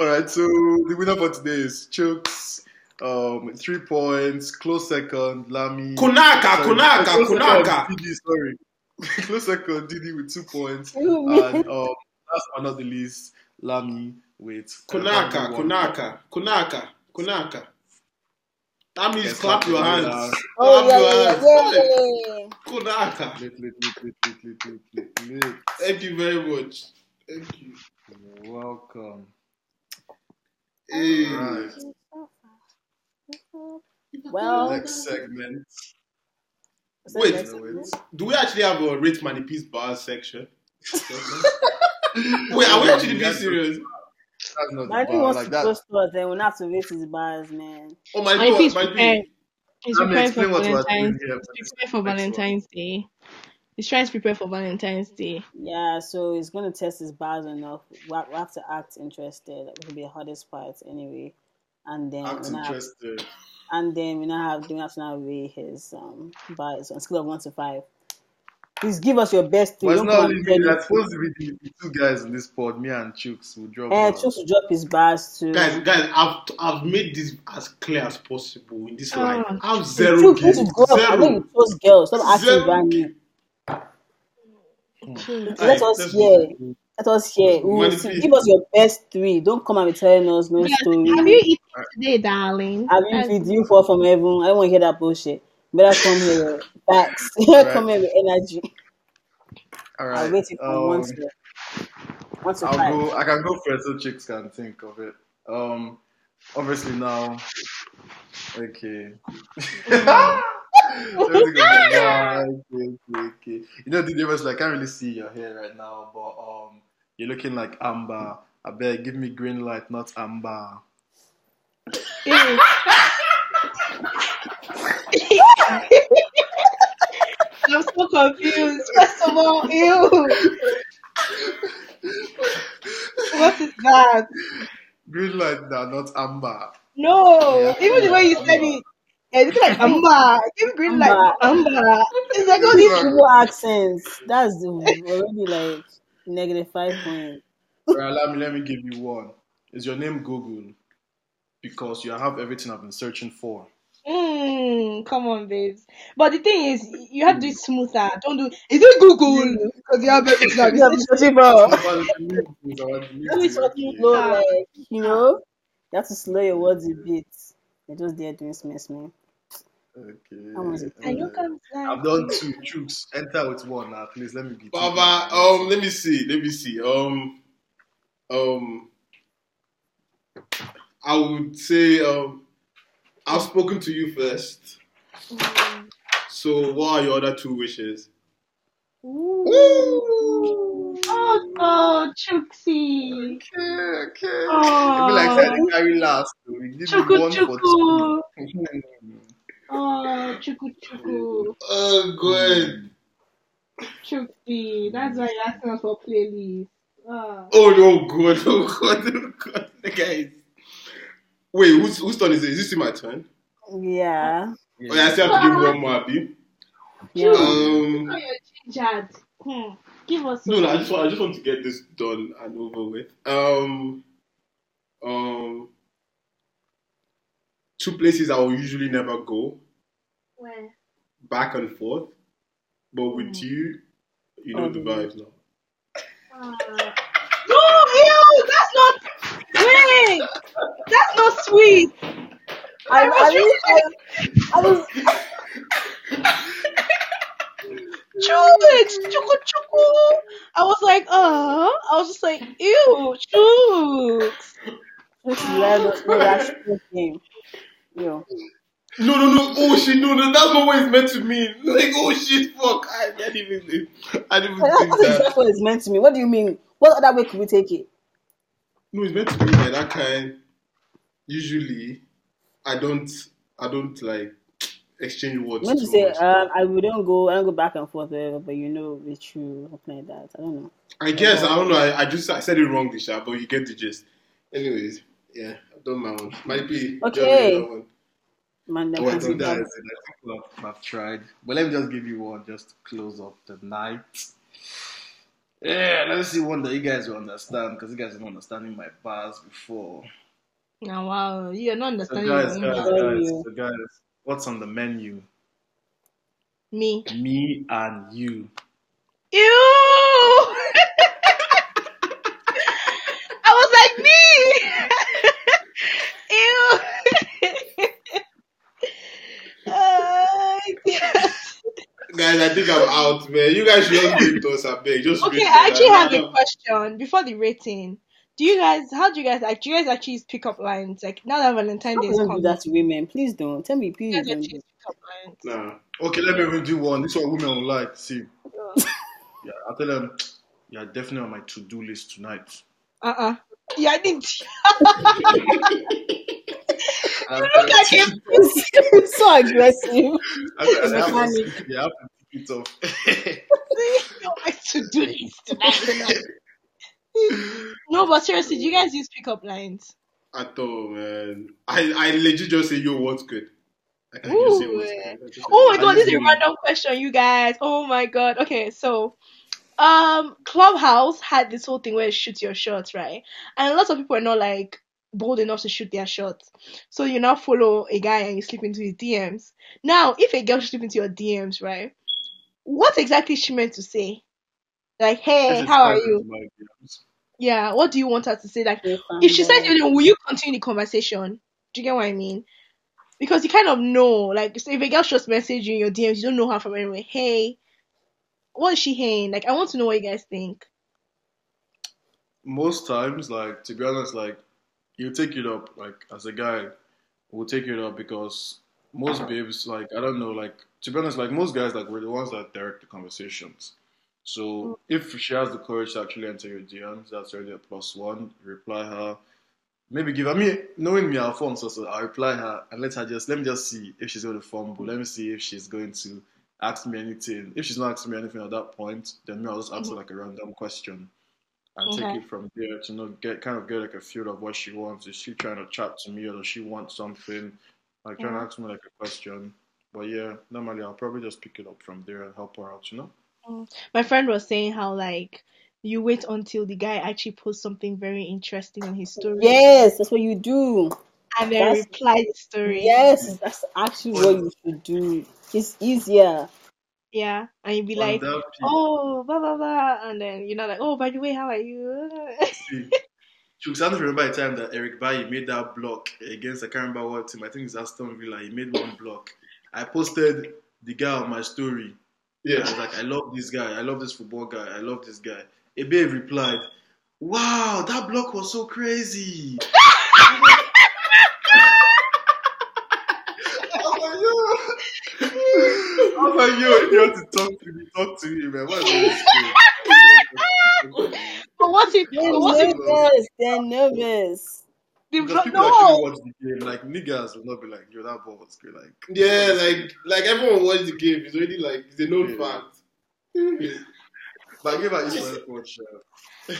All right, so the winner for today is Chooks um, three points, close second, Lami. Kunaka, sorry, Kunaka, Kunaka. Second, Didi, sorry. close second, Didi with two points. and um, last but not the least, Lami with. Kunaka, Kunaka, Kunaka, Kunaka. That means yes, clap your hands. Oh, clap oh, your hands. Kunaka. Lit, lit, lit, lit, lit, lit, lit, lit. Thank you very much. Thank you. You're welcome. Hey. All right. Well, Next segment. Wait. Next segment. Do we actually have a rate Mani P's bars section? Wait, are we actually being serious? That's not the Manny bar. wants Like to that. trust us, then we'll have to rate his bars, man. Oh my My god, piece my prepared. He's Let me preparing for explain what we're Valentine's. here He's preparing for. Valentine's Day. He's trying to prepare for Valentine's Day. Yeah, so he's gonna test his bars enough. We have, we have to act interested. That will be the hardest part anyway. And then Act we now have, interested. and then we now have then we have to now rate his um bars on scale of one to five. Please give us your best three. But it's Don't not come only and me. tell That's supposed to be the, the two guys in this pod, me and Chooks, who drop. Eh, bars. choose to drop his bars too. Guys, guys, I've I've made this as clear as possible in this Oh. life. I have Choose zero to games. go up. I Zero. know you chose girls. Stop acting Zero. brand new. Alright, Let us let's hear. Let us hear. We will Money, see. please. Give us your best three. Don't come and be telling us no Yes, story. have you eaten today, darling? I've you That's- did you fall from heaven? I don't want to hear that bullshit. Better come here with facts. come here with energy. All right. I'll right. rate it from one Um, to one to I'll five. go. I can go first, so chicks can think of it. Um, obviously now. Okay. Let me think of it. Yeah, okay, okay, okay. You know, the difference. Like, I can't really see your hair right now, but um, you're looking like amber. I beg, give me green light, not amber. Ew. I'm so confused. First of all, ew. What is that? Green light, now, not amber. No, Yeah, even the way you said Amber. it, it's like Amber. Give me green light, Amber. It's like all These these. people accents. That's the, already like negative five points. Right, let me let me give you one. Is your name Google? Because you have everything I've been searching for. Mm, come on, babes. But the thing is, you have to do it smoother. Don't do. Is it Google? Because you have everything. Yeah, Yeah, because you bro. Let me talk you slow, you know. You have to slow your words a bit. You're just there doing smess, man. Okay. How was it? You okay. I've done two. Chooks, enter with one now, please. Let me be. Baba, um, let me see, let me see. Um, um, I would say, um, I've spoken to you first. Mm. So, what are your other two wishes? Ooh. Oh, oh, Chuxi. Okay, okay. Oh. It be like saying carry last. We Chuku one for chuku. two. Oh, Chuku Chuku. Oh, good. Chuxi. That's why you're asking us for playlist. Ah. Oh, no, good. Oh, God. Oh, God. The guy is. Wait, whose, whose turn is it? Is this my turn? Yeah. Oh, yeah, I still have to give one more, Abby. Yeah. Um, you're gingered. Hmm. Give us no, no, I just want, I just want to get this done and over with. Um, um, two places I will usually never go, Where? back and forth, but with Mm. you, you know the Um, vibes now. Ah. No, ew, that's not. That's not sweet. I, was I, I, was. Chooks, chuku chuku. I was like, uh, I was just like, ew, chooks. Just let us know that shit game. Yo. No, no, no. Oh shit, no, no. That's not what it's meant to mean. Like, oh shit, fuck. I, I didn't even, I didn't even That's think that. exactly what it's meant to mean. What do you mean? What other way could we take it? No, it's meant to be like that kind. Usually, I don't, I don't like exchange words. meant to say, much. um, I wouldn't go, I don't go back and forth, whatever, but you know, it's true, something like that. I don't know. I guess I don't know. I, I just I said it wrongly, Sha, but you get the gist. Anyways, yeah, I've done my own. Might be Okay. Johnny, that one. Man, Oh, I can think do that that. is it. I think I've, I've tried. But let me just give you one just to close up the night. Yeah, let's see one that you guys will understand because you guys are not understanding my bars before. Now, wow, you're not understanding. So, guys, guys, guys, you. so guys, what's on the menu? Me. Me and you. Ew! I was like, me! Ew! uh, yes. Guys, I think I'm out, man. You guys should just rate us, I beg. Just Okay, rate I us. actually have a question before the rating. Do you guys, how do you guys, like, do you guys actually use pickup lines? Like, now that Valentine's Day is Don't do coming, that to women. Please don't. Tell me, please don't. actually do lines? Nah. Okay, let me even do one. This one women will like. See, yeah, I'll tell them, you're definitely on my to do list tonight. Uh-uh. Yeah, I didn't. And Look at him. So aggressive. I, I, It's I have yeah, I have to off. You like to do this tonight. no, but seriously, do you guys use pickup lines? At all, man. I, I legit just say, yo, what's good? I can just say Ooh, what's eh. good. Oh my god, this is a random question, you guys. Oh my god. Okay, so um Clubhouse had this whole thing where it shoots your shots, right? And a lot of people are not like bold enough to shoot their shots. So you now follow a guy and you slip into his DMs. Now, if a girl slip into your DMs, right? What exactly she meant to say? Like, hey, how are you? Yeah, what do you want her to say? Like, Yes, if she says I'm anything, will you continue the conversation? Do you get what I mean? Because you kind of know, like, so if a girl just message you in your DMs, you don't know her from anywhere. Hey, what is she saying? Like, I want to know what you guys think. most times, like to be honest, like you take it up. Like as a guy, will take it up because most babes, like I don't know, like to be honest, like most guys, like we're the ones that direct the conversations. So mm. if she has the courage to actually enter your DMs, that's already a plus one. Reply her. Maybe give. I mean, knowing me, I'll form so, so I'll reply her and let her just let me just see if she's going to fumble. Let me see if she's going to ask me anything. If she's not asking me anything at that point, then me, I'll just ask her mm. like a random question and Okay. take it from there to know get kind of get like a feel of what she wants. Is she trying to chat to me or does she want something? Like trying to mm. ask me like a question. But yeah, normally I'll probably just pick it up from there and help her out, you know? Mm. My friend was saying how, like, you wait until the guy actually posts something very interesting on his story Yes, that's what you do. and then That's- reply the story. Yes, that's actually what you should do. It's easier. Yeah. And you'd be On like, oh, blah, blah, blah. And then you're not like, oh, by the way, how are you? see, Chooks, I don't remember the time that Eric Bailly made that block against I can't remember what team. I think it's Aston Villa. He made one block. I posted the guy on my story. Yeah. I was like, I love this guy. I love this football guy. I love this guy. Ebe replied, Wow, that block was so crazy. Oh I'm like, yo, if you want to talk to me, talk to me, man. What is this? but what if, what if they're nervous? They're nervous the Because people actually no? watch the game. Like niggas will not be like, yo, that ball was good. Like, Yeah, like like everyone watched the game. It's already like it's a known Yeah. fact. but I give her Israel coach. Uh,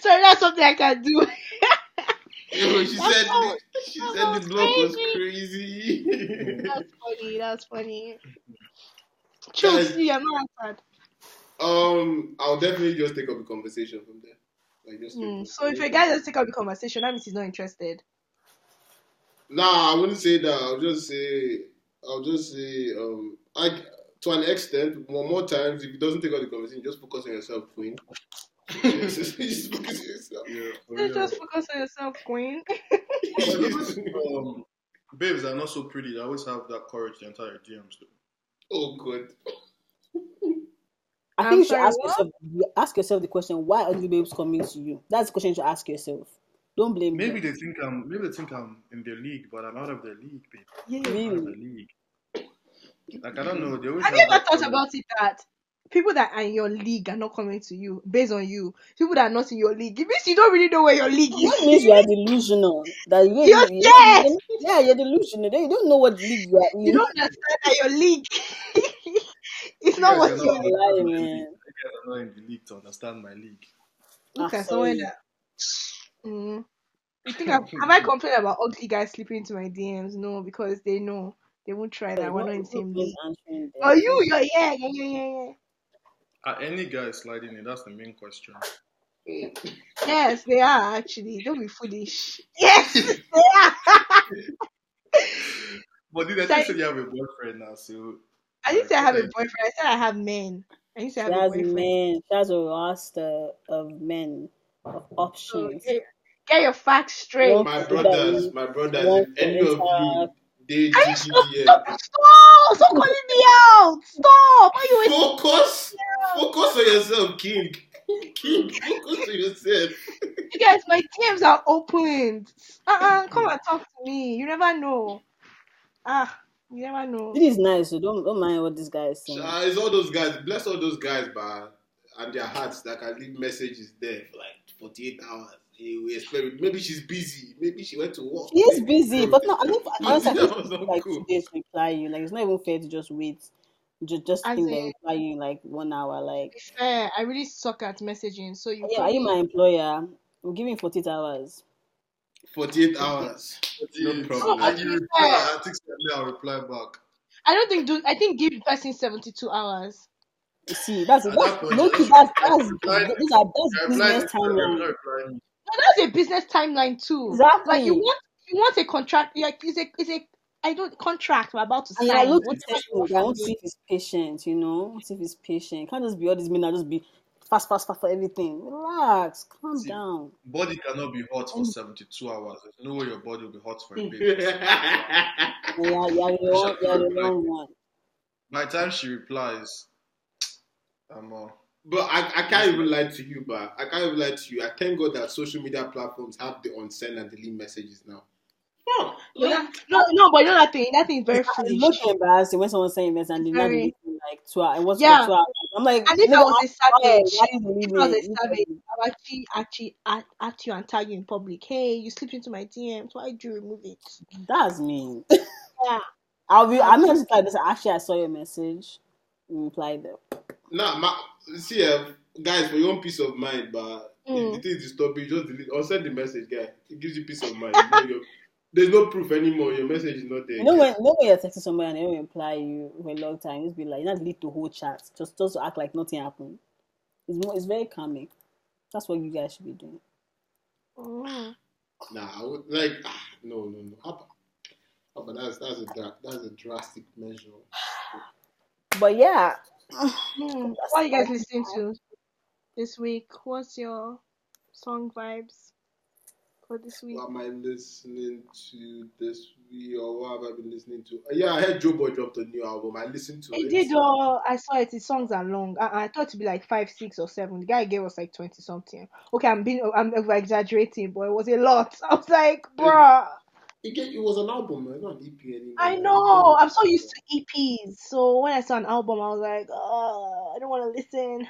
so that's something I can do. Yo, she That's said so- she said so the block was crazy. crazy. That's funny. That's funny. Choose. Guys- Yeah, no answered. um, I'll definitely just take up the conversation from there. Like just take Hmm. So if a guy doesn't take up the conversation, that means he's not interested. Nah, I wouldn't say that. I'll just say I'll just say um I to an extent one more times if it doesn't take out the conversation, just focus on yourself, Queen. just focus on yourself. yeah, for Just, real. just focus on yourself, Queen. um, babes are not so pretty. They always have that courage to enter your DMs. Though. oh good. I I'm think you should sorry, ask what? yourself ask yourself the question, why are the babes coming to you? That's the question you should ask yourself. Don't blame Maybe them. they think I'm. Maybe they think I'm in their league, but I'm out of their league, babe. Yeah. I'm out of Really? the league. Like I don't know. They always Have have you ever thought courage. about it that people that are in your league are not coming to you based on you? People that are not in your league, it means you don't really know where your league That is. means you are delusional. That you, You're you, dead. you- yeah, you're delusional. You don't know what league you are in. You don't understand that your league. it's You not guys what are you not in lying, the man. league. You guys are not in the league to understand my league. look Ah, at someone sorry. that. Mm. You think I've, have I complained about ugly guys slipping into my DMs? No, because they know they won't try that. We're not in the same league. answering them. Oh, you, you're yeah, yeah, yeah, yeah, yeah. Are any guys sliding in? That's the main question. Yes, they are actually. Don't be foolish. Yes, they are. But did I Sorry. just said you have a boyfriend now? So I didn't say I have a boyfriend. I said I have men. I used to say I have a That's boyfriend. men. That's a roster of men of So options. get, get your facts straight. One My brothers, that- my brothers, if any of you Insta. did Are you stop, GGDM, stop, stop, stop calling me out. Stop. Are you focus, focus on yourself, King. King, focus on yourself. You guys, my DMs are opened. Uh-uh, come and talk to me. You never know. Ah, you never know. This is nice, so don't don't mind what this guy is saying. Uh, it's all those guys. Bless all those guys, bah, and their hearts that can leave messages there for like 48 hours. Hey, we expect maybe she's busy. Maybe she went to work. He is busy, but no, I mean, honestly, I That think was it's not like cool. two days reply you. Like, it's not even fair to just wait. Just, just As think they reply you in like one hour. Like, Fair. I really suck at messaging. So you. yeah, are you my employer? I'm giving 48 hours. 48 hours. No problem. And you reply, I think uh, I'll reply back. I don't think do. I think give the person seventy-two hours. You see, that's At that's that point, low-key, just that's that's reply- these are that's business timeline. No, that's a business timeline too. Exactly. Like you want, you want a contract. Like it's a, it's a. I don't contract. We're about to And sign. I look at do you him, want I want to me? see if he's patient, you know. To see if he's patient. Can't just be all these men that just be fast, fast, fast for everything. Relax, calm See, down. Body cannot be hot for 72 hours. There's no way your body will be hot for a bit. And you're, you're you're the wrong one. By the time she replies, I'm uh, But I, I can't even lie to you, but I can't even lie to you. I thank God that social media platforms have the unsend and delete messages now. Huh. No, no, no, but you know that thing. That thing is very It's foolish. looking embarrassing when someone saying this and they not Very. delete it like two hours. It was Yeah. for two hours. I'm like, And if I was a savage, why if I was a savage, I would actually actually at, at you and tag you in public. Hey, you slipped into my DMs. Why did you remove it? That's mean. Yeah. I'll be. I'm not just like this. Actually, I saw your message. You replied them. Nah, ma, see, uh, guys, for your own peace of mind, but Mm. if the thing is disturbing, just delete or send the message, guy. It gives you peace of mind. You know, your- there's no proof anymore. Your message is not there. You know when, you know when you're texting somebody and they don't reply you for a long time, just be like, you not delete the whole chat. Just just to act like nothing happened. It's more, it's very calming. That's what you guys should be doing. Mm. Nah, I would like ah, no, no, no. How about, how about that's that's a dra- that's a drastic measure. But yeah, Hmm. What are you guys listening to this week? What's your song vibes for this week? What am I listening to this week, or what have I been listening to? Uh, yeah, I heard Joeboy dropped a new album. I listened to He it. did. Oh, I saw it. His songs are long. I, I thought it'd be like five, six, or seven. The guy gave us like twenty something. Okay, I'm being, I'm over exaggerating, but it was a lot. I was like, bruh, It, get, it was an album, man. It's not an EP anymore. I know. I'm so used to EPs. So when I saw an album, I was like, oh, I don't want to listen.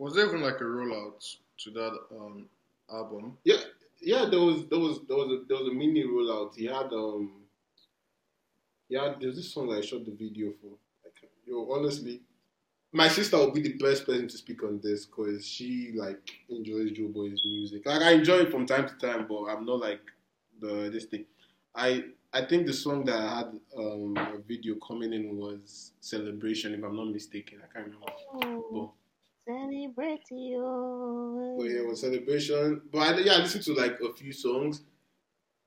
Was there even like a rollout to that um, album? Yeah, yeah. There was there was there was a there was a mini rollout. He had um. Yeah, there's this song that I shot the video for. Like, yo, honestly, my sister would be the best person to speak on this because she like enjoys Joeboy's music. Like I enjoy it from time to time, but I'm not like the this thing. I I think the song that I had um, a video coming in was Celebration, if I'm not mistaken. I can't remember. Oh, celebrate you. But oh, yeah, it was Celebration. But I, yeah, I listened to like a few songs.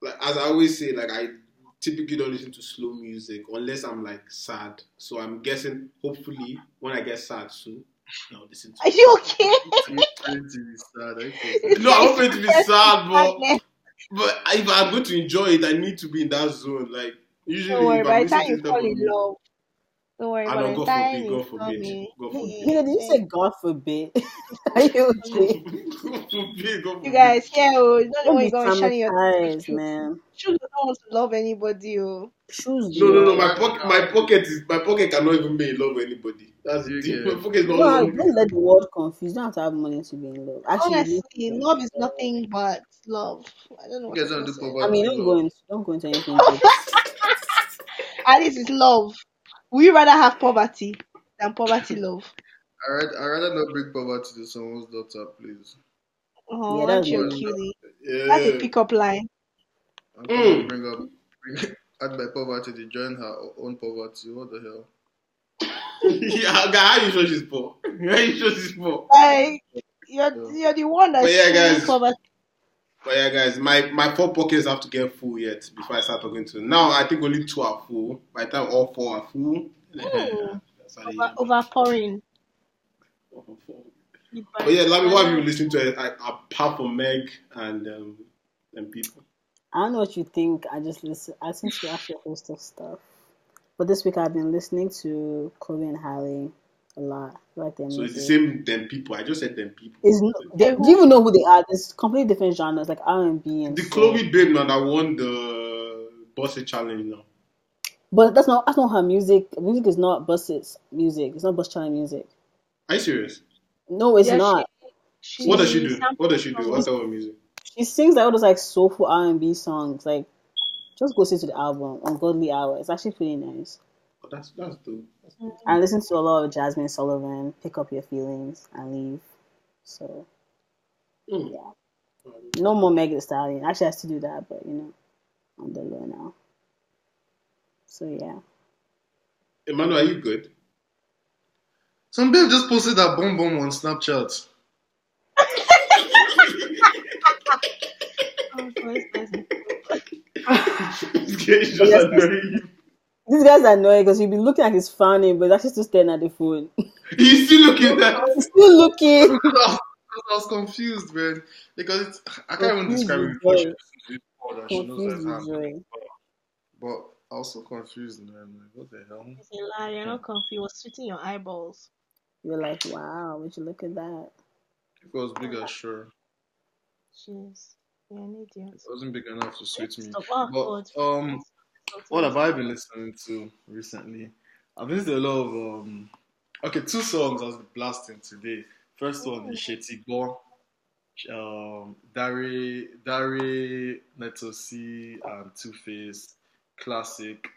Like as I always say, like I typically don't listen to slow music unless I'm like sad. So I'm guessing, hopefully, when I get sad soon, I'll listen to. Are you okay? to be sad. Okay. No, I want it to be sad, but but if I'm going to enjoy it, I need to be in that zone. Like usually, Don't worry, by I'm the time you fall in love. Don't worry, I by know, the God forbid, you God forbid, come God forbid. Nigga, did you say God forbid? Are you okay? God forbid, God You guys, yeah, oh, it's not the Don't way be you're going to shine your traumatized, man. Shoes don't want to love anybody. Oh. Shoes. No, no, no. My pocket, my pocket is my pocket cannot even be in love with anybody. That's the You thing. get- My pocket is not. No, don't let the world confuse. You don't have to have money to be in love. Actually, Honestly, love is nothing but love. I don't know. You What guys to don't do I mean, don't go into don't go into anything. deep. At least it's love. Would you rather have poverty than poverty love? I rather, I rather not bring poverty to someone's daughter, please. Oh, Yeah, aren't that's you what- cutie? Yeah. That's a pickup line. I'm Mm. going to bring up, bring, add my poverty to join her own poverty. What the hell? yeah, guy, how you sure she's poor? How you sure she's poor? Like you're you're the one that's But yeah, guys. poverty. But yeah, guys, my my four pockets have to get full yet before I start talking to. Now I think only two are full. By the time all four are full, Mm. that's Over, overpouring. But yeah, Lami, what have you listened to uh, apart from Meg and um, and people? I don't know what you think. I just listen. I listen to actually a host of stuff. But this week I've been listening to Chloe and Halle a lot. Like their So it's the same them people. I just said them people. It's no, they, do you even know who they are? There's completely different genres like R and B and The soul. Chloe babe now that won the Bossy challenge now. But that's not that's not her music. Music is not Bus's music. It's not Bus Challenge music. Are you serious? No, it's Yeah, not. She, What does she do? What does she do? What's her music? She sings like all those like soulful R and B songs. Like, just go listen to the album Ungodly Hour. It's actually pretty nice. Oh, that's that's dope. That's dope. I listen to a lot of Jazmine Sullivan. Pick up your feelings and leave. So Mm. yeah, no more Meg Thee Stallion. Actually, I to do that, but you know, on the low now. So yeah. Emmanuel, are you good? Some babe just posted that bomb bomb on Snapchat. Oh, God, this person. This just Yes, annoying you. This guy's annoying because he'll be looking at his phone, but he's actually still staring at the phone. He's still looking at. he's still looking. I was confused, man, because it's, I can't even describe it before she joy. listens before that she knows Confused that with it's joy. happening. But also confused, man. Like, what the hell? It's a lie. You're not confused. It was sweeting your eyeballs. You're like, wow, would you look at that? It was bigger, sure. Jeez. You're an idiot. It wasn't big enough to suit me. Stop. Oh, But God. um, what have I been listening to recently? I've listened to a lot of um. Okay, two songs I was blasting today. First one is Shetty Go, um, Dare Dare Netosi and Two Face classic.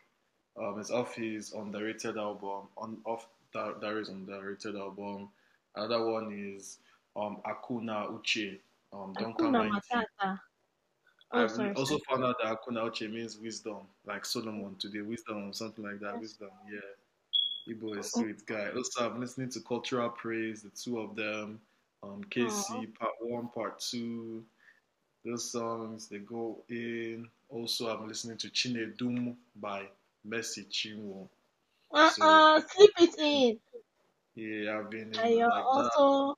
Um, it's off his underrated album. On off Da- Dare's underrated album. Another one is um Akuna Uche. Um, don't come Hakuna 90. Matata. Oh, I've sorry. also sorry. found out that Akuna Uche means wisdom, like Solomon today, wisdom or something like that. Wisdom, yeah. Igbo is sweet guy. Also, I'm listening to Cultural Praise, the two of them, um, KC Part One, Part Two. Those songs they go in. Also, I'm listening to Chinedum by Mercy Chinwo. Uh-uh. Slip it in. Yeah, I've been in And you're like also.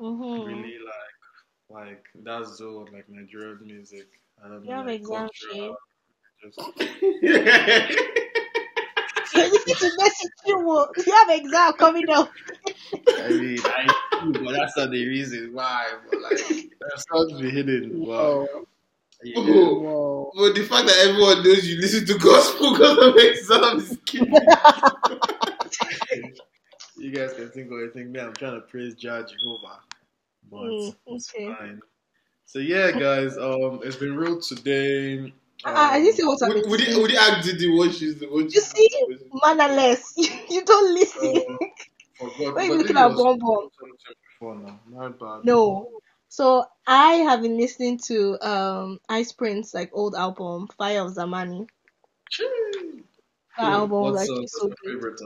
Mm-hmm. really like like that zone, like Nigerian music. I don't You know. have like exam cultural, just You listen to Mercy Chinwo. You have exam coming up. I mean, I do, but that's not the reason why. But like, there's songs be hidden. Wow. Yeah. Whoa. But the fact that everyone knows you listen to gospel because of exams is killing. You guys can think what you think. Me, I'm trying to praise Jah Jehovah, but Mm, okay. fine. So yeah, guys, um, it's been real today. Ah, I didn't say Um, what I Would, would, he, would you ask Didi what she's what You she's see, mannerless. you don't listen. uh, God, Why are you looking at was Bon Bon? before now. Not bad. No. So I have been listening to um Ice Prince like old album Fire of Zamani. That album was uh, actually so good. favorite?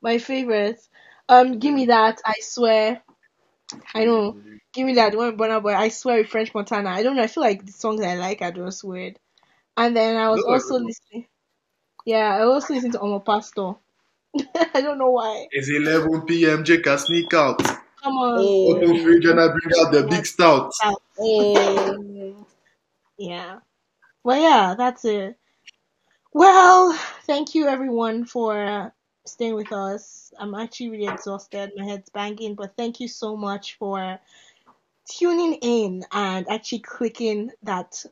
My favorite. Um, give me that. I swear. I know. Give me that. One with Burna Boy. I swear with French Montana. I don't know. I feel like the songs I like are just weird. And then I was Those are also good. listening. Yeah, I also listened to Omo Pastor. I don't know why. It's 11 p.m. Jake can sneak out. Come on. Auto Hey. fridge and I bring out the big stout. Hey. Yeah. Well, yeah, that's it. Well, thank you everyone for uh, staying with us. I'm actually really exhausted. My head's banging, but thank you so much for tuning in and actually clicking that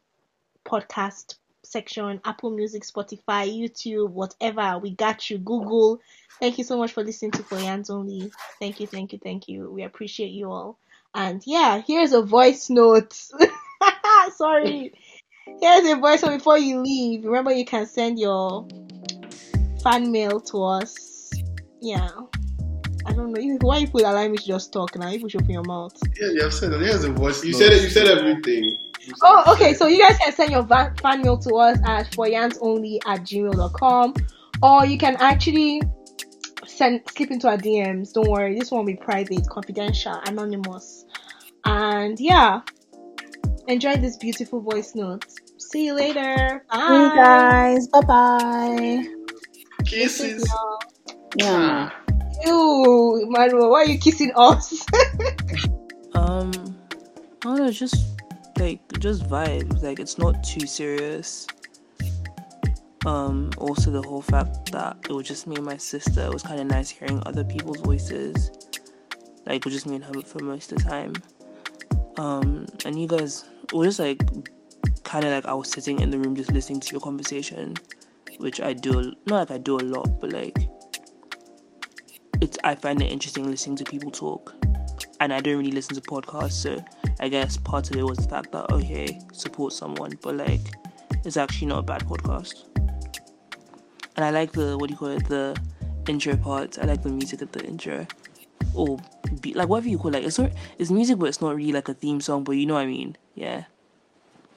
podcast section Apple Music, Spotify, YouTube, whatever. We got you. Google. Thank you so much for listening to For Yans Only. Thank you, thank you, thank you. We appreciate you all. And yeah, here's a voice note. Sorry. Here's a voice note before you leave. Remember, you can send your fan mail to us. Yeah. I don't know. Why you put allow me to just talk now? You push open your mouth. Yeah, you have said that. Here's a voice You note. said it. You said everything. You said Oh, okay. So you guys can send your va- fan mail to us at foryansonly at gmail.com. Or you can actually send slip into our DMs. Don't worry, this one will be private, confidential, anonymous. And yeah. Enjoy this beautiful voice note. See you later. Bye. Hey guys. Bye bye. Kisses. Yeah. Ew, Manuel, why are you kissing us? Um, I don't know, just like just vibes. Like it's not too serious. Um, also the whole fact that it was just me and my sister. It was kind of nice hearing other people's voices. Like it was just me and her for most of the time. Um, and you guys were just like kind of like I was sitting in the room just listening to your conversation, which I do not like I do a lot, but like it's I find it interesting listening to people talk and I don't really listen to podcasts, so I guess part of it was the fact that okay, support someone, but like it's actually not a bad podcast. And I like the what do you call it, the intro part. I like the music at the intro, or be, like whatever you call it. Like it's not it's music, but it's not really like a theme song. But you know what I mean? Yeah.